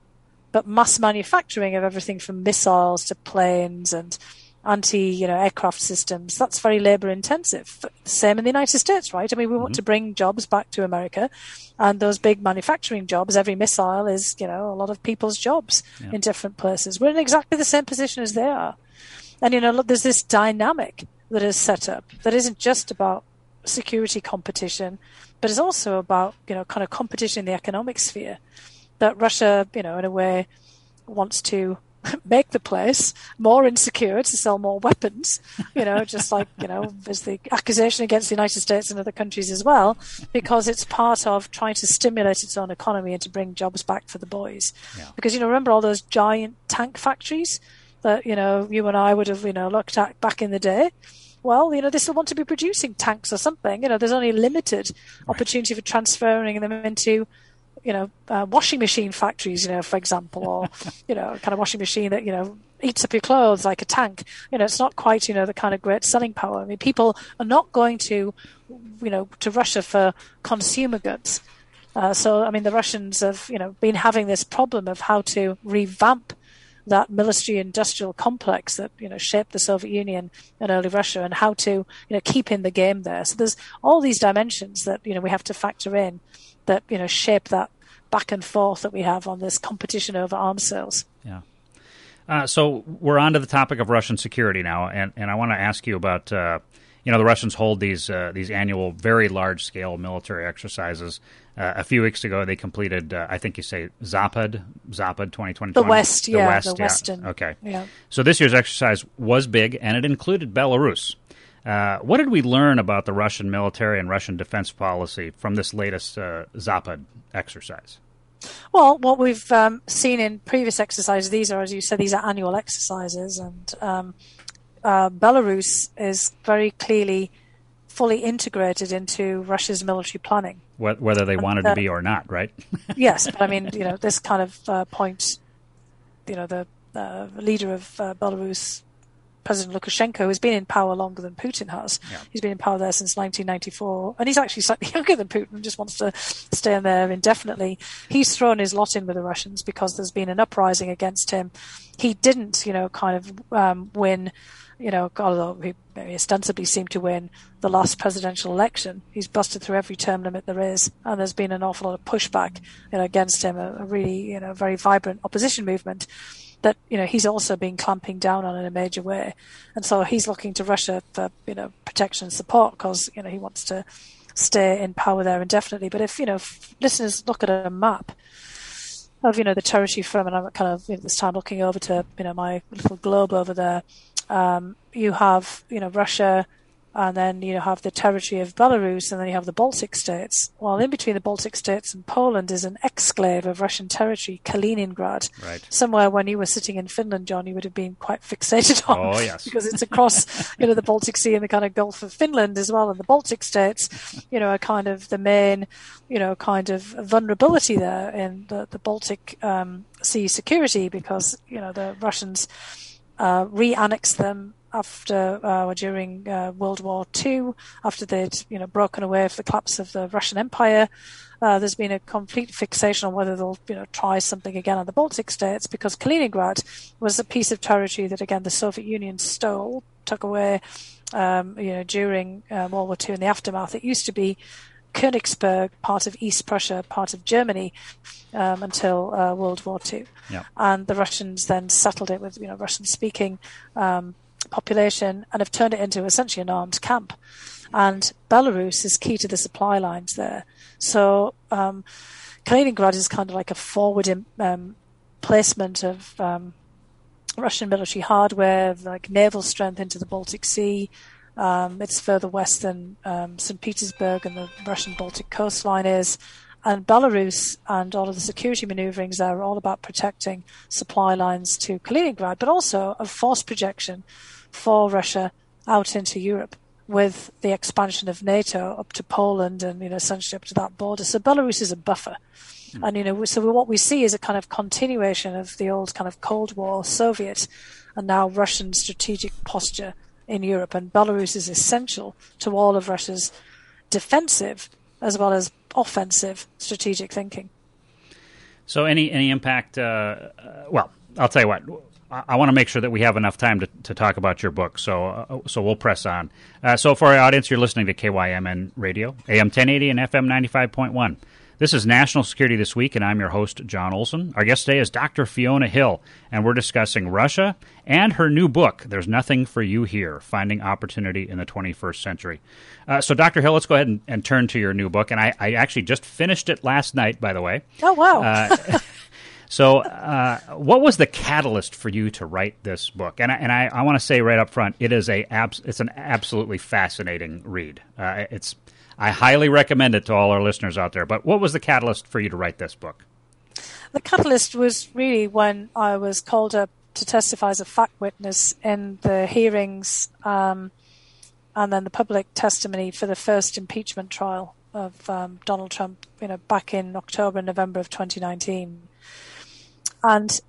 [SPEAKER 2] But mass manufacturing of everything from missiles to planes and anti you know aircraft systems that's very labor intensive same in the united states right i mean we mm-hmm. want to bring jobs back to america and those big manufacturing jobs every missile is you know a lot of people's jobs yeah. in different places we're in exactly the same position as they are and you know, look, there's this dynamic that is set up that isn't just about security competition, but is also about you know kind of competition in the economic sphere. That Russia, you know, in a way, wants to make the place more insecure to sell more weapons. You know, just like you know, there's the accusation against the United States and other countries as well, because it's part of trying to stimulate its own economy and to bring jobs back for the boys. Yeah. Because you know, remember all those giant tank factories that you know you and I would have you know looked at back in the day. Well, you know they still want to be producing tanks or something. You know, there's only limited right. opportunity for transferring them into you know, uh, washing machine factories, you know, for example, or, you know, kind of washing machine that, you know, eats up your clothes like a tank. You know, it's not quite, you know, the kind of great selling power. I mean, people are not going to, you know, to Russia for consumer goods. Uh, so, I mean, the Russians have, you know, been having this problem of how to revamp that military industrial complex that you know shaped the Soviet Union and early Russia, and how to you know keep in the game there. So there's all these dimensions that you know we have to factor in that you know shape that back and forth that we have on this competition over arms sales.
[SPEAKER 1] Yeah. Uh, so we're on to the topic of Russian security now, and, and I want to ask you about uh, you know the Russians hold these uh, these annual very large scale military exercises. Uh, a few weeks ago, they completed uh, I think you say Zapad Zapad 2020.
[SPEAKER 2] The West, the yeah, West, the yeah. Western.
[SPEAKER 1] Okay,
[SPEAKER 2] yeah.
[SPEAKER 1] So this year's exercise was big, and it included Belarus. Uh, what did we learn about the Russian military and Russian defense policy from this latest uh, Zapad exercise?
[SPEAKER 2] Well, what we've um, seen in previous exercises, these are, as you said, these are annual exercises, and um, uh, Belarus is very clearly fully integrated into Russia's military planning.
[SPEAKER 1] Whether they wanted uh, to be or not, right?
[SPEAKER 2] yes, but I mean, you know, this kind of uh, point, you know, the uh, leader of uh, Belarus, President Lukashenko, who's been in power longer than Putin has. Yeah. He's been in power there since 1994, and he's actually slightly younger than Putin. Just wants to stay in there indefinitely. He's thrown his lot in with the Russians because there's been an uprising against him. He didn't, you know, kind of um, win you know, although he ostensibly seemed to win the last presidential election, he's busted through every term limit there is, and there's been an awful lot of pushback you know, against him, a, a really, you know, very vibrant opposition movement that you know he's also been clamping down on in a major way, and so he's looking to Russia for you know protection and support because you know he wants to stay in power there indefinitely. But if you know if listeners look at a map of you know the territory from, and I'm kind of this time looking over to you know my little globe over there, um, you have, you know, Russia, and then you have the territory of Belarus, and then you have the Baltic states. Well, in between the Baltic states and Poland is an exclave of Russian territory, Kaliningrad.
[SPEAKER 1] Right.
[SPEAKER 2] Somewhere when you were sitting in Finland, John, you would have been quite fixated on.
[SPEAKER 1] Oh, yes.
[SPEAKER 2] because it's across, you know, the Baltic Sea and the kind of Gulf of Finland as well, and the Baltic states, you know, are kind of the main, you know, kind of vulnerability there in the, the Baltic um, Sea security because, you know, the Russians uh, re-annexed them after uh, during uh, World War II, after they'd you know broken away from the collapse of the Russian Empire. Uh, there's been a complete fixation on whether they'll you know try something again on the Baltic states because Kaliningrad was a piece of territory that again the Soviet Union stole, took away, um, you know during uh, World War II and the aftermath. It used to be Königsberg, part of East Prussia, part of Germany, um, until uh, World War II.
[SPEAKER 1] Yeah.
[SPEAKER 2] And the Russians then settled it with you know Russian-speaking um, population and have turned it into essentially an armed camp. And Belarus is key to the supply lines there. So um, Kaliningrad is kind of like a forward um, placement of um, Russian military hardware, like naval strength into the Baltic Sea, um, it's further west than um, St. Petersburg and the Russian Baltic coastline is. And Belarus and all of the security maneuverings there are all about protecting supply lines to Kaliningrad, but also of force projection for Russia out into Europe with the expansion of NATO up to Poland and, you know, essentially up to that border. So Belarus is a buffer. Mm. And, you know, so what we see is a kind of continuation of the old kind of Cold War Soviet and now Russian strategic posture in Europe, and Belarus is essential to all of Russia's defensive as well as offensive strategic thinking.
[SPEAKER 1] So, any any impact? Uh, uh, well, I'll tell you what. I, I want to make sure that we have enough time to, to talk about your book, so uh, so we'll press on. Uh, so, for our audience, you're listening to KYMN Radio, AM 1080 and FM 95.1. This is National Security This Week, and I'm your host, John Olson. Our guest today is Dr. Fiona Hill, and we're discussing Russia and her new book, There's Nothing for You Here Finding Opportunity in the 21st Century. Uh, so, Dr. Hill, let's go ahead and, and, turn to your new book. And I, I, actually just finished it last night, by the way.
[SPEAKER 2] Oh, wow.
[SPEAKER 1] So, uh, what was the catalyst for you to write this book? And I, and I, I want to say right up front, it is a abs- it's an absolutely fascinating read. Uh, it's I highly recommend it to all our listeners out there. But what was the catalyst for you to write this book?
[SPEAKER 2] The catalyst was really when I was called up to testify as a fact witness in the hearings um, and then the public testimony for the first impeachment trial of um, Donald Trump, you know, back in October and November of 2019. And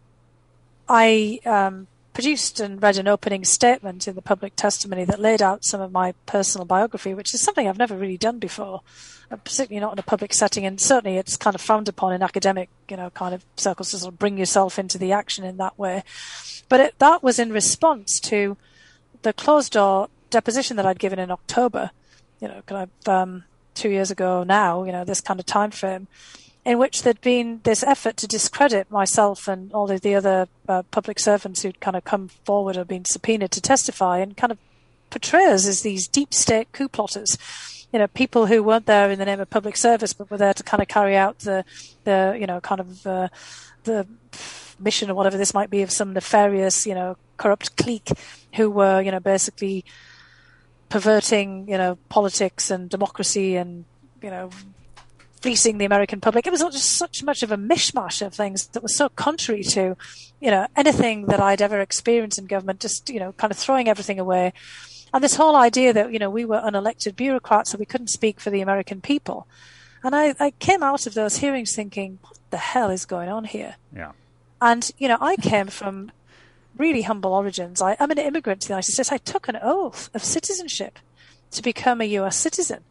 [SPEAKER 2] I um, produced and read an opening statement in the public testimony that laid out some of my personal biography, which is something I've never really done before, uh, particularly not in a public setting. And certainly it's kind of frowned upon in academic, you know, kind of circles to sort of bring yourself into the action in that way. But it, that was in response to the closed door deposition that I'd given in October, you know, kind of um, two years ago now, you know, this kind of time frame in which there'd been this effort to discredit myself and all of the other uh, public servants who'd kind of come forward or been subpoenaed to testify and kind of portray us as these deep state coup plotters. You know, people who weren't there in the name of public service, but were there to kind of carry out the, the you know, kind of uh, the mission or whatever this might be of some nefarious, you know, corrupt clique who were, you know, basically perverting, you know, politics and democracy and, you know, fleecing the American public. It was just such much of a mishmash of things that was so contrary to, you know, anything that I'd ever experienced in government, just, you know, kind of throwing everything away. And this whole idea that, you know, we were unelected bureaucrats, so we couldn't speak for the American people. And I, I came out of those hearings thinking, what the hell is going on here?
[SPEAKER 1] Yeah.
[SPEAKER 2] And, you know, I came from really humble origins. I, am an immigrant to the United States. I took an oath of citizenship to become a U.S. citizen.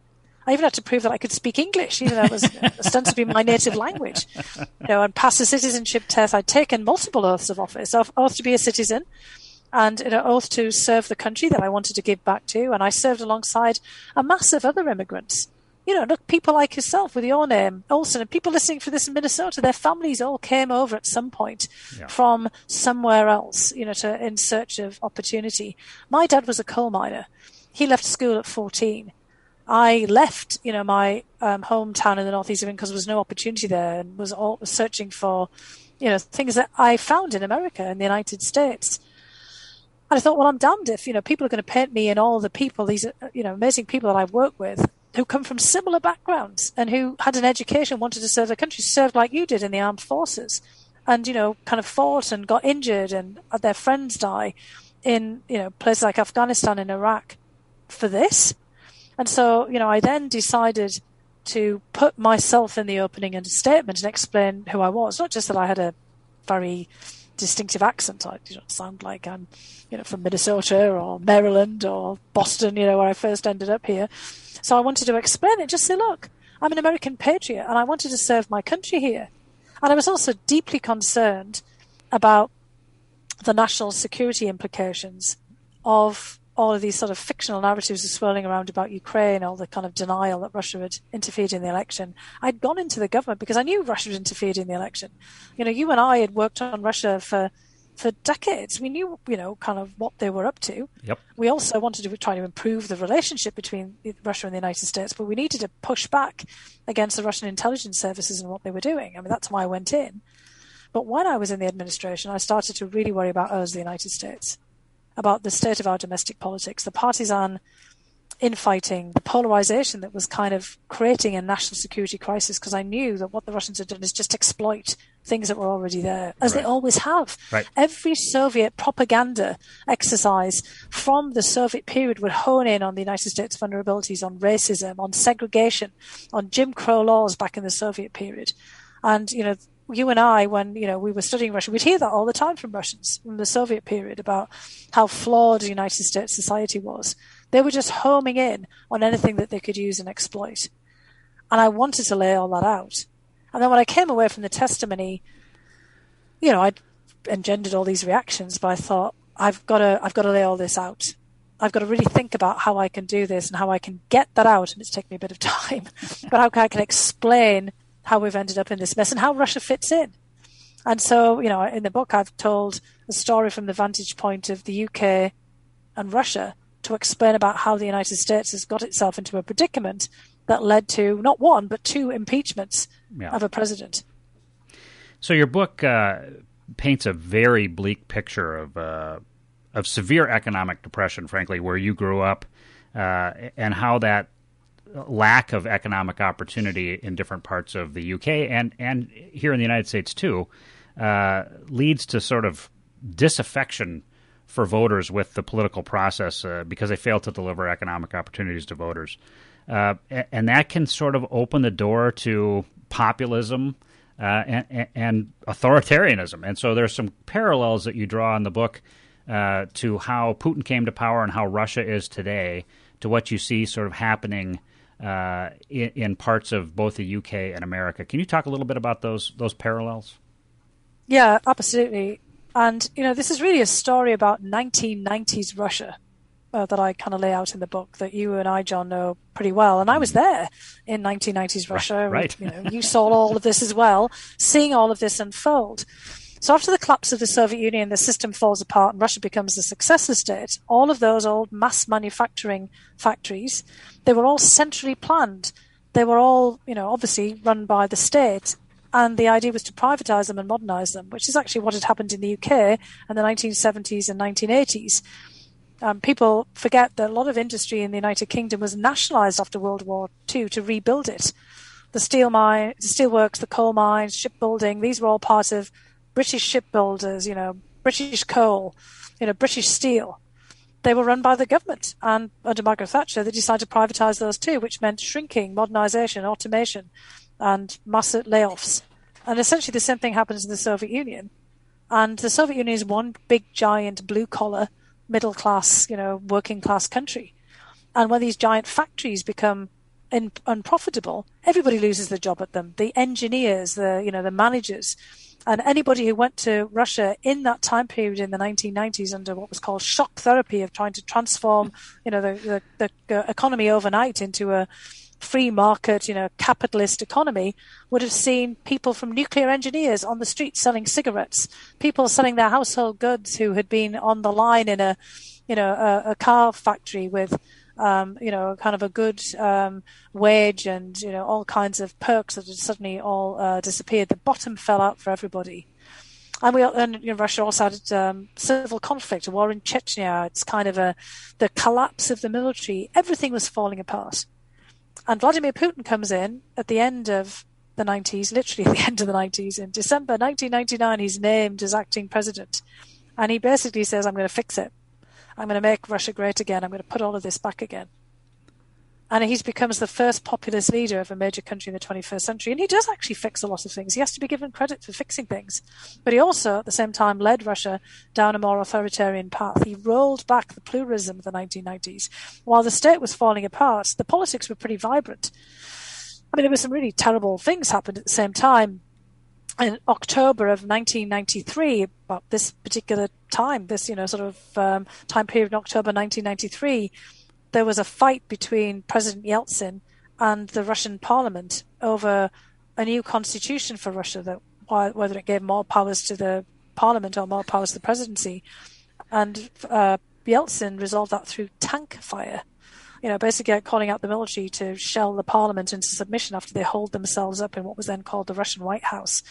[SPEAKER 2] I even had to prove that I could speak English, even though it was ostensibly my native language. You know, and pass the citizenship test. I'd taken multiple oaths of office, oath to be a citizen, and an oath to serve the country that I wanted to give back to. And I served alongside a mass of other immigrants. You know, look, people like yourself with your name, Olson, and people listening for this in Minnesota, their families all came over at some point yeah. from somewhere else, you know, to in search of opportunity. My dad was a coal miner. He left school at 14 I left, you know, my um, hometown in the northeast of England because there was no opportunity there, and was all, searching for, you know, things that I found in America and the United States. And I thought, well, I'm damned if you know people are going to paint me and all the people, these you know amazing people that I've worked with, who come from similar backgrounds and who had an education, wanted to serve their country, served like you did in the armed forces, and you know, kind of fought and got injured and had their friends die in you know places like Afghanistan and Iraq for this and so, you know, I then decided to put myself in the opening and statement and explain who I was. Not just that I had a very distinctive accent. I you know, sound like I'm, you know, from Minnesota or Maryland or Boston, you know, where I first ended up here. So I wanted to explain it, just say, look, I'm an American patriot and I wanted to serve my country here. And I was also deeply concerned about the national security implications of all of these sort of fictional narratives are swirling around about Ukraine, all the kind of denial that Russia had interfered in the election. I'd gone into the government because I knew Russia had interfered in the election. You know, you and I had worked on Russia for for decades. We knew, you know, kind of what they were up to.
[SPEAKER 1] Yep.
[SPEAKER 2] We also wanted to try to improve the relationship between Russia and the United States, but we needed to push back against the Russian intelligence services and what they were doing. I mean, that's why I went in. But when I was in the administration, I started to really worry about us, the United States about the state of our domestic politics, the partisan infighting, the polarization that was kind of creating a national security crisis because I knew that what the Russians had done is just exploit things that were already there, as right. they always have.
[SPEAKER 1] Right.
[SPEAKER 2] Every Soviet propaganda exercise from the Soviet period would hone in on the United States vulnerabilities, on racism, on segregation, on Jim Crow laws back in the Soviet period. And, you know, you and I, when you know we were studying Russian, we'd hear that all the time from Russians from the Soviet period about how flawed the United States society was. They were just homing in on anything that they could use and exploit, and I wanted to lay all that out. And then when I came away from the testimony, you know, I engendered all these reactions, but I thought I've got to, I've got to lay all this out. I've got to really think about how I can do this and how I can get that out. And it's taken me a bit of time, but how can I can explain how we've ended up in this mess and how Russia fits in. And so, you know, in the book, I've told a story from the vantage point of the UK and Russia to explain about how the United States has got itself into a predicament that led to not one, but two impeachments yeah. of a president.
[SPEAKER 1] So your book uh, paints a very bleak picture of uh, of severe economic depression, frankly, where you grew up, uh, and how that lack of economic opportunity in different parts of the UK and and here in the United States too uh, leads to sort of disaffection for voters with the political process uh, because they fail to deliver economic opportunities to voters, uh, and that can sort of open the door to populism. Uh, and, and, authoritarianism, and so there's some parallels that you draw in the book uh, to how Putin came to power and how Russia is today, to what you see sort of happening uh, in, in, parts of both the UK and America. Can you talk a little bit about those those parallels?
[SPEAKER 2] Yeah, absolutely. And you know, this is really a story about 1990s Russia uh, that I kind of lay out in the book that you and I, John, know pretty well. And I was there in 1990s Russia.
[SPEAKER 1] Right.
[SPEAKER 2] You know, you saw all of this as well, seeing all of this unfold. So after the collapse of the Soviet Union, the system falls apart and Russia becomes the successor state. All of those old mass manufacturing factories, they were all centrally planned. They were all, you know, obviously run by the state. And the idea was to privatize them and modernize them, which is actually what had happened in the UK in the 1970s and 1980s. Um, people forget that a lot of industry in the United Kingdom was nationalized after World War II to rebuild it. The steel mine, the steelworks, the coal mines, shipbuilding, these were all part of British shipbuilders, you know, British coal, you know, British steel. They were run by the government. And under Margaret Thatcher, they decided to privatise those too, which meant shrinking, modernisation, automation, and massive layoffs. And essentially the same thing happens in the Soviet Union. And the Soviet Union is one big, giant, blue collar, middle class, you know, working class country. And when these giant factories become in, unprofitable, everybody loses their job at them. The engineers, the you know the managers, and anybody who went to Russia in that time period in the 1990s under what was called shock therapy of trying to transform you know the the, the economy overnight into a free market, you know, capitalist economy would have seen people from nuclear engineers on the streets selling cigarettes, people selling their household goods who had been on the line in a, you know, a, a car factory with um, you know, kind of a good um, wage and you know all kinds of perks that had suddenly all uh, disappeared. The bottom fell out for everybody. And we and you know, Russia also had um, civil conflict, a war in Chechnya. It's kind of a the collapse of the military. Everything was falling apart. And Vladimir Putin comes in at the end of the 90s, literally at the end of the 90s. In December 1999, he's named as acting president. And he basically says, I'm going to fix it. I'm going to make Russia great again. I'm going to put all of this back again. And he becomes the first populist leader of a major country in the 21st century. And he does actually fix a lot of things. He has to be given credit for fixing things. But he also, at the same time, led Russia down a more authoritarian path. He rolled back the pluralism of the 1990s. While the state was falling apart, the politics were pretty vibrant. I mean, there were some really terrible things happened at the same time in October of 1993, about this particular time, this you know sort of um, time period in October 1993, there was a fight between President Yeltsin and the Russian Parliament over a new constitution for Russia that whether it gave more powers to the parliament or more powers to the presidency, and uh, Yeltsin resolved that through tank fire you know, basically calling out the military to shell the parliament into submission after they holed themselves up in what was then called the Russian White House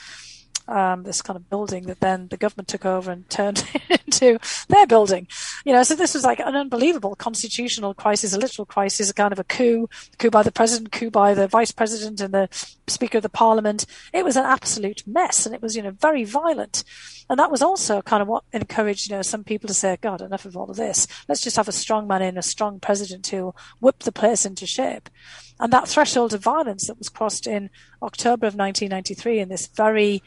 [SPEAKER 2] um, this kind of building that then the government took over and turned into their building. You know, so this was like an unbelievable constitutional crisis, a literal crisis, a kind of a coup, coup by the president, coup by the vice president and the speaker of the parliament. It was an absolute mess and it was, you know, very violent. And that was also kind of what encouraged, you know, some people to say, God, enough of all of this. Let's just have a strong man in, a strong president who'll whip the place into shape. And that threshold of violence that was crossed in October of 1993 in this very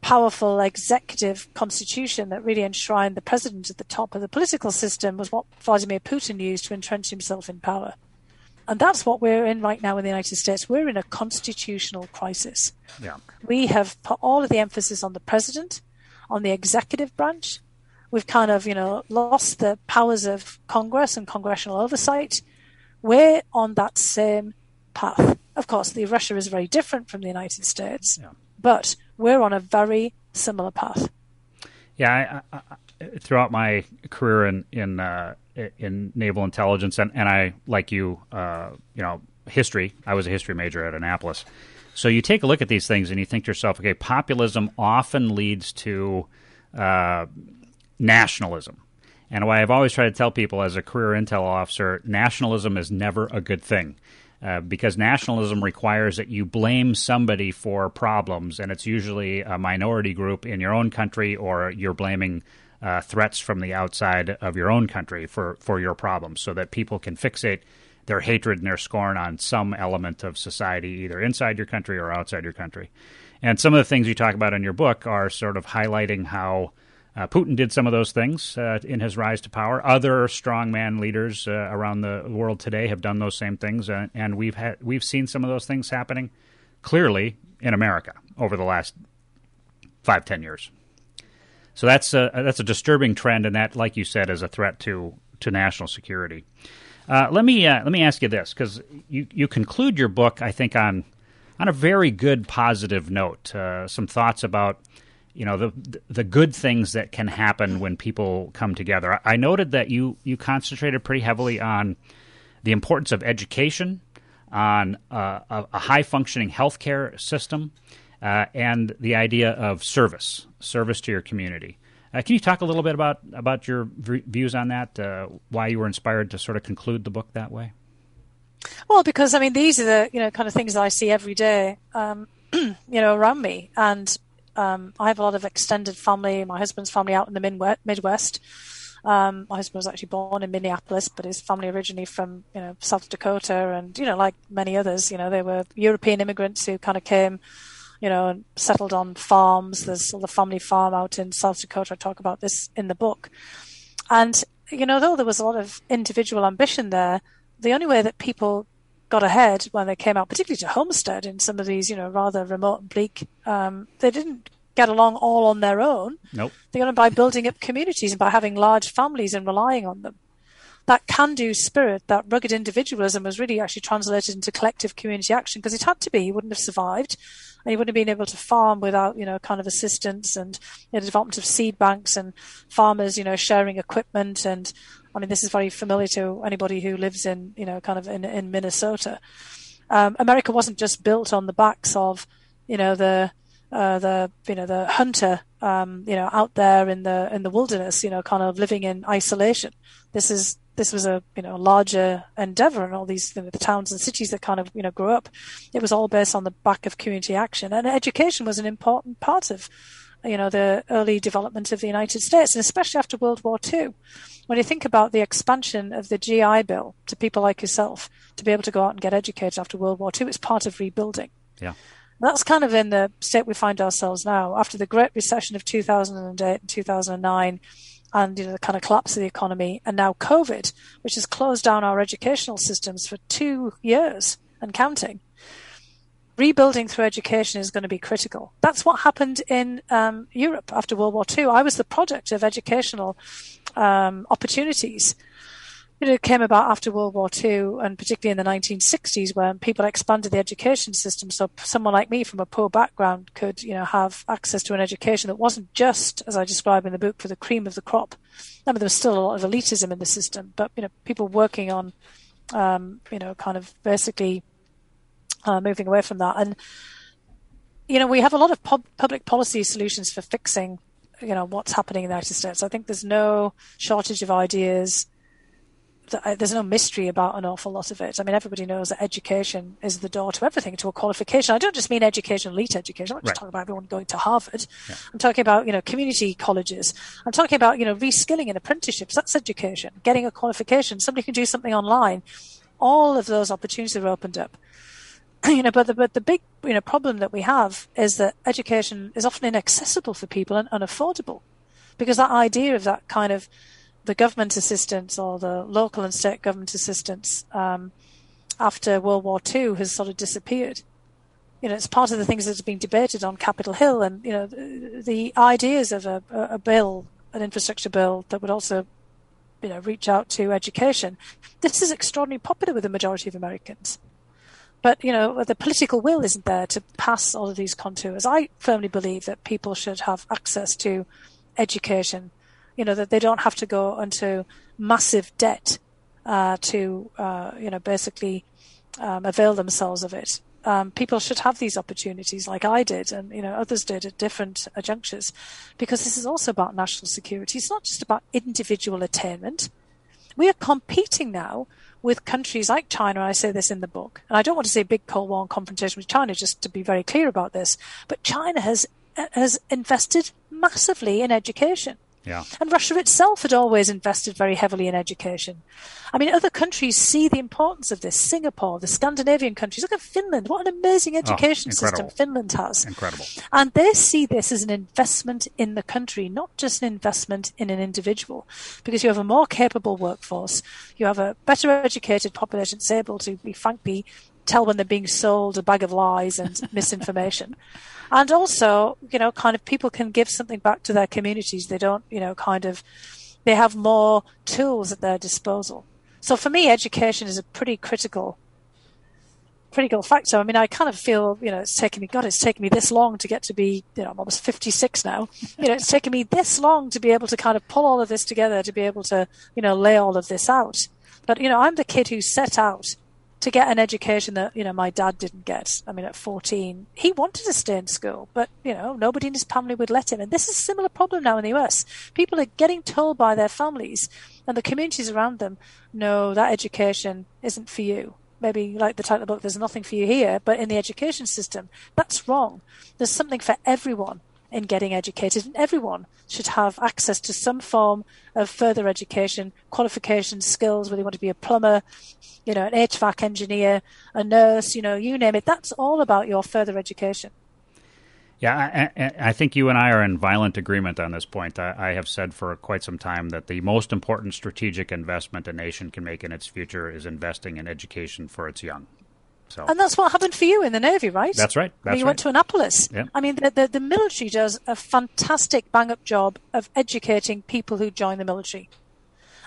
[SPEAKER 2] powerful executive constitution that really enshrined the president at the top of the political system was what Vladimir Putin used to entrench himself in power. And that's what we're in right now in the United States. We're in a constitutional crisis.
[SPEAKER 1] Yeah.
[SPEAKER 2] We have put all of the emphasis on the president, on the executive branch. We've kind of, you know, lost the powers of Congress and congressional oversight. We're on that same path. Of course, the Russia is very different from the United States, yeah. but we're on a very similar path.
[SPEAKER 1] Yeah, I, I, throughout my career in in uh, in naval intelligence, and, and I like you, uh, you know, history. I was a history major at Annapolis, so you take a look at these things and you think to yourself, okay, populism often leads to uh, nationalism. And why I've always tried to tell people as a career intel officer, nationalism is never a good thing. Uh, because nationalism requires that you blame somebody for problems, and it's usually a minority group in your own country, or you're blaming uh, threats from the outside of your own country for, for your problems, so that people can fixate their hatred and their scorn on some element of society, either inside your country or outside your country. And some of the things you talk about in your book are sort of highlighting how uh, Putin did some of those things uh, in his rise to power. Other strongman leaders uh, around the world today have done those same things, uh, and we've we've seen some of those things happening clearly in America over the last five ten years. So that's a, that's a disturbing trend, and that, like you said, is a threat to to national security. Uh, let me uh, let me ask you this because you you conclude your book, I think, on on a very good positive note. some thoughts about you know the the good things that can happen when people come together. I noted that you you concentrated pretty heavily on the importance of education, on uh, a, a high functioning healthcare system, uh, and the idea of service, service to your community. Uh, can you talk a little bit about about your v- views on that? Uh, why you were inspired to sort of conclude the book that way?
[SPEAKER 2] Well, because I mean, these are the you know kind of things that I see every day, um, you know, around me, and um, I have a lot of extended family. My husband's family out in the Midwest. Um, my husband was actually born in Minneapolis, but his family originally from you know South Dakota, and you know like many others, you know they were European immigrants who kind of came, you know, and settled on farms. There's all the family farm out in South Dakota. I talk about this in the book. And, you know, though there was a lot of individual ambition there, the only way that people got ahead when they came out, particularly to Homestead in some of these, you know, rather remote and bleak, um, they didn't get along all on their own.
[SPEAKER 1] Nope.
[SPEAKER 2] They got on by building up communities and by having large families and relying on them. That can do spirit, that rugged individualism was really actually translated into collective community action because it had to be. He wouldn't have survived and he wouldn't have been able to farm without, you know, kind of assistance and you know, development of seed banks and farmers, you know, sharing equipment. And I mean, this is very familiar to anybody who lives in, you know, kind of in, in Minnesota. Um, America wasn't just built on the backs of, you know, the, uh, the you know the hunter um, you know out there in the in the wilderness you know kind of living in isolation. This is this was a you know larger endeavor and all these you know, the towns and cities that kind of you know grew up. It was all based on the back of community action. And education was an important part of you know the early development of the United States and especially after World War II when you think about the expansion of the GI Bill to people like yourself to be able to go out and get educated after World War II it's part of rebuilding.
[SPEAKER 1] Yeah.
[SPEAKER 2] That's kind of in the state we find ourselves now. After the Great Recession of 2008 and 2009 and you know the kind of collapse of the economy and now COVID, which has closed down our educational systems for two years and counting. Rebuilding through education is going to be critical. That's what happened in um, Europe after World War II. I was the product of educational um, opportunities it came about after World War II, and particularly in the 1960s, when people expanded the education system. So someone like me from a poor background could, you know, have access to an education that wasn't just, as I describe in the book, for the cream of the crop. I mean, there was still a lot of elitism in the system, but you know, people working on, um, you know, kind of basically uh, moving away from that. And you know, we have a lot of pub- public policy solutions for fixing, you know, what's happening in the United States. I think there's no shortage of ideas there's no mystery about an awful lot of it. I mean, everybody knows that education is the door to everything, to a qualification. I don't just mean education, elite education. I'm not just right. talking about everyone going to Harvard. Yeah. I'm talking about, you know, community colleges. I'm talking about, you know, reskilling and apprenticeships. That's education. Getting a qualification. Somebody can do something online. All of those opportunities are opened up. you know, but the, but the big, you know, problem that we have is that education is often inaccessible for people and unaffordable because that idea of that kind of the government assistance or the local and state government assistance um, after World War II has sort of disappeared. You know, it's part of the things that's being debated on Capitol Hill, and you know, the, the ideas of a, a bill, an infrastructure bill that would also, you know, reach out to education. This is extraordinarily popular with the majority of Americans. But, you know, the political will isn't there to pass all of these contours. I firmly believe that people should have access to education you know, that they don't have to go into massive debt uh, to, uh, you know, basically um, avail themselves of it. Um, people should have these opportunities like I did and, you know, others did at different uh, junctures because this is also about national security. It's not just about individual attainment. We are competing now with countries like China. I say this in the book, and I don't want to say big Cold War confrontation with China, just to be very clear about this. But China has has invested massively in education.
[SPEAKER 1] Yeah.
[SPEAKER 2] And Russia itself had always invested very heavily in education. I mean, other countries see the importance of this. Singapore, the Scandinavian countries. Look at Finland. What an amazing oh, education oh, system Finland has.
[SPEAKER 1] Incredible.
[SPEAKER 2] And they see this as an investment in the country, not just an investment in an individual. Because you have a more capable workforce, you have a better educated population that's able to be frankly tell when they're being sold a bag of lies and misinformation. And also, you know, kind of people can give something back to their communities. They don't, you know, kind of, they have more tools at their disposal. So for me, education is a pretty critical, critical factor. I mean, I kind of feel, you know, it's taken me, God, it's taken me this long to get to be, you know, I'm almost 56 now. You know, it's taken me this long to be able to kind of pull all of this together, to be able to, you know, lay all of this out. But, you know, I'm the kid who set out to get an education that you know my dad didn't get. I mean, at 14, he wanted to stay in school, but you know nobody in his family would let him. And this is a similar problem now in the US. People are getting told by their families and the communities around them, no, that education isn't for you. Maybe like the title of the book, there's nothing for you here, but in the education system, that's wrong. There's something for everyone in getting educated, and everyone should have access to some form of further education, qualifications, skills, whether you want to be a plumber, you know, an HVAC engineer, a nurse, you know, you name it. That's all about your further education.
[SPEAKER 1] Yeah, I, I, think you and I are in violent agreement on this point. I, I, have said for quite some time that the most important strategic investment a nation can make in its future is investing in education for its young.
[SPEAKER 2] So. And that's what happened for you in the Navy, right?
[SPEAKER 1] That's right. That's
[SPEAKER 2] you
[SPEAKER 1] right.
[SPEAKER 2] went to Annapolis.
[SPEAKER 1] Yeah.
[SPEAKER 2] I mean, the, the, the military does a fantastic bang up job of educating people who join the military.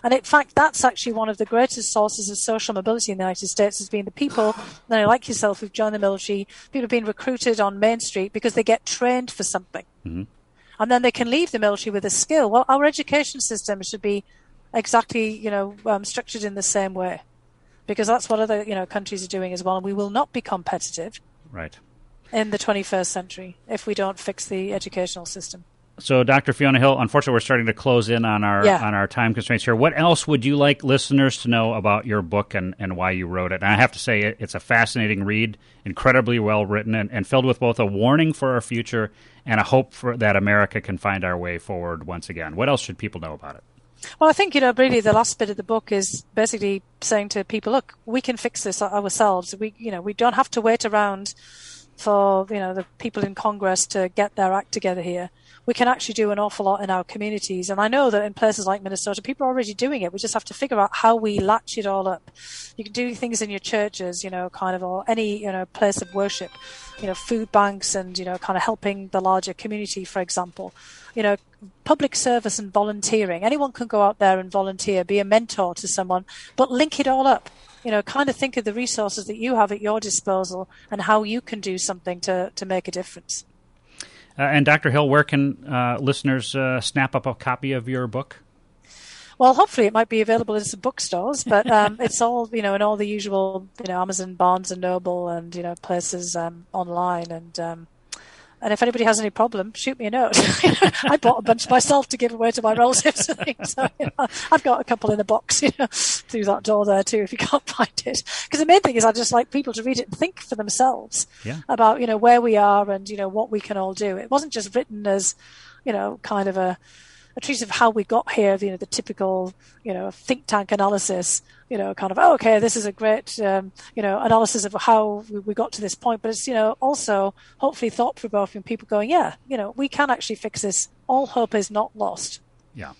[SPEAKER 2] And in fact, that's actually one of the greatest sources of social mobility in the United States has been the people, like yourself, who've joined the military, people have been recruited on Main Street because they get trained for something.
[SPEAKER 1] Mm-hmm.
[SPEAKER 2] And then they can leave the military with a skill. Well, our education system should be exactly, you know, um, structured in the same way because that's what other, you know, countries are doing as well. And we will not be competitive.
[SPEAKER 1] Right.
[SPEAKER 2] In the 21st century if we don't fix the educational system.
[SPEAKER 1] So, Dr. Fiona Hill, unfortunately, we're starting to close in on our
[SPEAKER 2] yeah.
[SPEAKER 1] on our time constraints here. What else would you like listeners to know about your book and, and why you wrote it? And I have to say, it, it's a fascinating read, incredibly well written, and, and filled with both a warning for our future and a hope for that America can find our way forward once again. What else should people know about it?
[SPEAKER 2] Well, I think you know, really, the last bit of the book is basically saying to people, "Look, we can fix this ourselves. We, you know, we don't have to wait around." for you know the people in Congress to get their act together here. We can actually do an awful lot in our communities, and I know that in places like Minnesota, people are already doing it. We just have to figure out how we latch it all up. You can do things in your churches, you know, kind of, or any you know place of worship, you know, food banks, and you know, kind of helping the larger community, for example. You know, public service and volunteering. Anyone can go out there and volunteer, be a mentor to someone, but link it all up you know, kind of think of the resources that you have at your disposal and how you can do something to, to make a difference.
[SPEAKER 1] Uh, and Dr. Hill, where can uh, listeners uh, snap up a copy of your book?
[SPEAKER 2] Well, hopefully it might be available in some bookstores, but um, it's all you know in all the usual you know Amazon, Barnes and Noble, and you know places um, online. And um, and if anybody has any problem, shoot me a note. I bought a bunch myself to give away to my relatives. So, you know, I've got a couple in a box, you know, through that door there too, if you can't find it. Because the main thing is I just like people to read it and think for themselves
[SPEAKER 1] yeah.
[SPEAKER 2] about, you know, where we are and, you know, what we can all do. It wasn't just written as, you know, kind of a, a treatise of how we got here, you know, the typical, you know, think tank analysis, you know, kind of, oh, okay, this is a great, um, you know, analysis of how we got to this point. But it's, you know, also hopefully thought provoking people going, yeah, you know, we can actually fix this. All hope is not lost.
[SPEAKER 1] Yeah.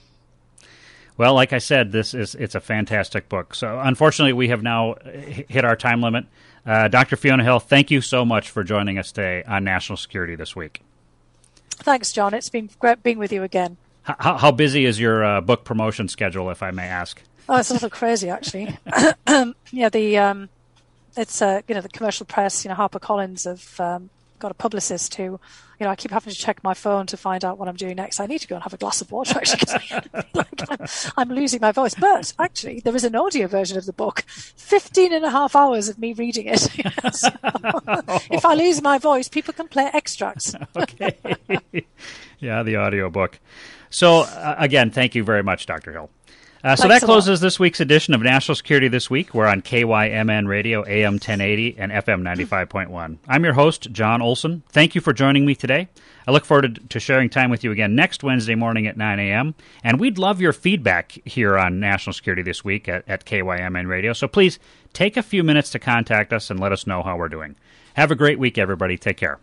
[SPEAKER 1] Well, like I said, this is it's a fantastic book. So, unfortunately, we have now hit our time limit. Uh, Dr. Fiona Hill, thank you so much for joining us today on National Security this week.
[SPEAKER 2] Thanks, John. It's been great being with you again.
[SPEAKER 1] How, how busy is your uh, book promotion schedule, if I may ask?
[SPEAKER 2] Oh, it's a little crazy, actually. yeah, the um, it's uh, you know the commercial press. You know, Harper Collins have um, got a publicist who, you know, I keep having to check my phone to find out what I'm doing next. I need to go and have a glass of water actually because like I'm, I'm, losing my voice. But actually, there is an audio version of the book, 15 and a half hours of me reading it. so, if I lose my voice, people can play extracts.
[SPEAKER 1] okay. yeah, the audio book. So uh, again, thank you very much, Dr. Hill. Uh, so that closes this week's edition of National Security This Week. We're on KYMN Radio, AM 1080 and FM 95.1. I'm your host, John Olson. Thank you for joining me today. I look forward to, sharing time with you again next Wednesday morning at 9 a.m. And we'd love your feedback here on National Security This Week at, at KYMN Radio. So please take a few minutes to contact us and let us know how we're doing. Have a great week, everybody. Take care.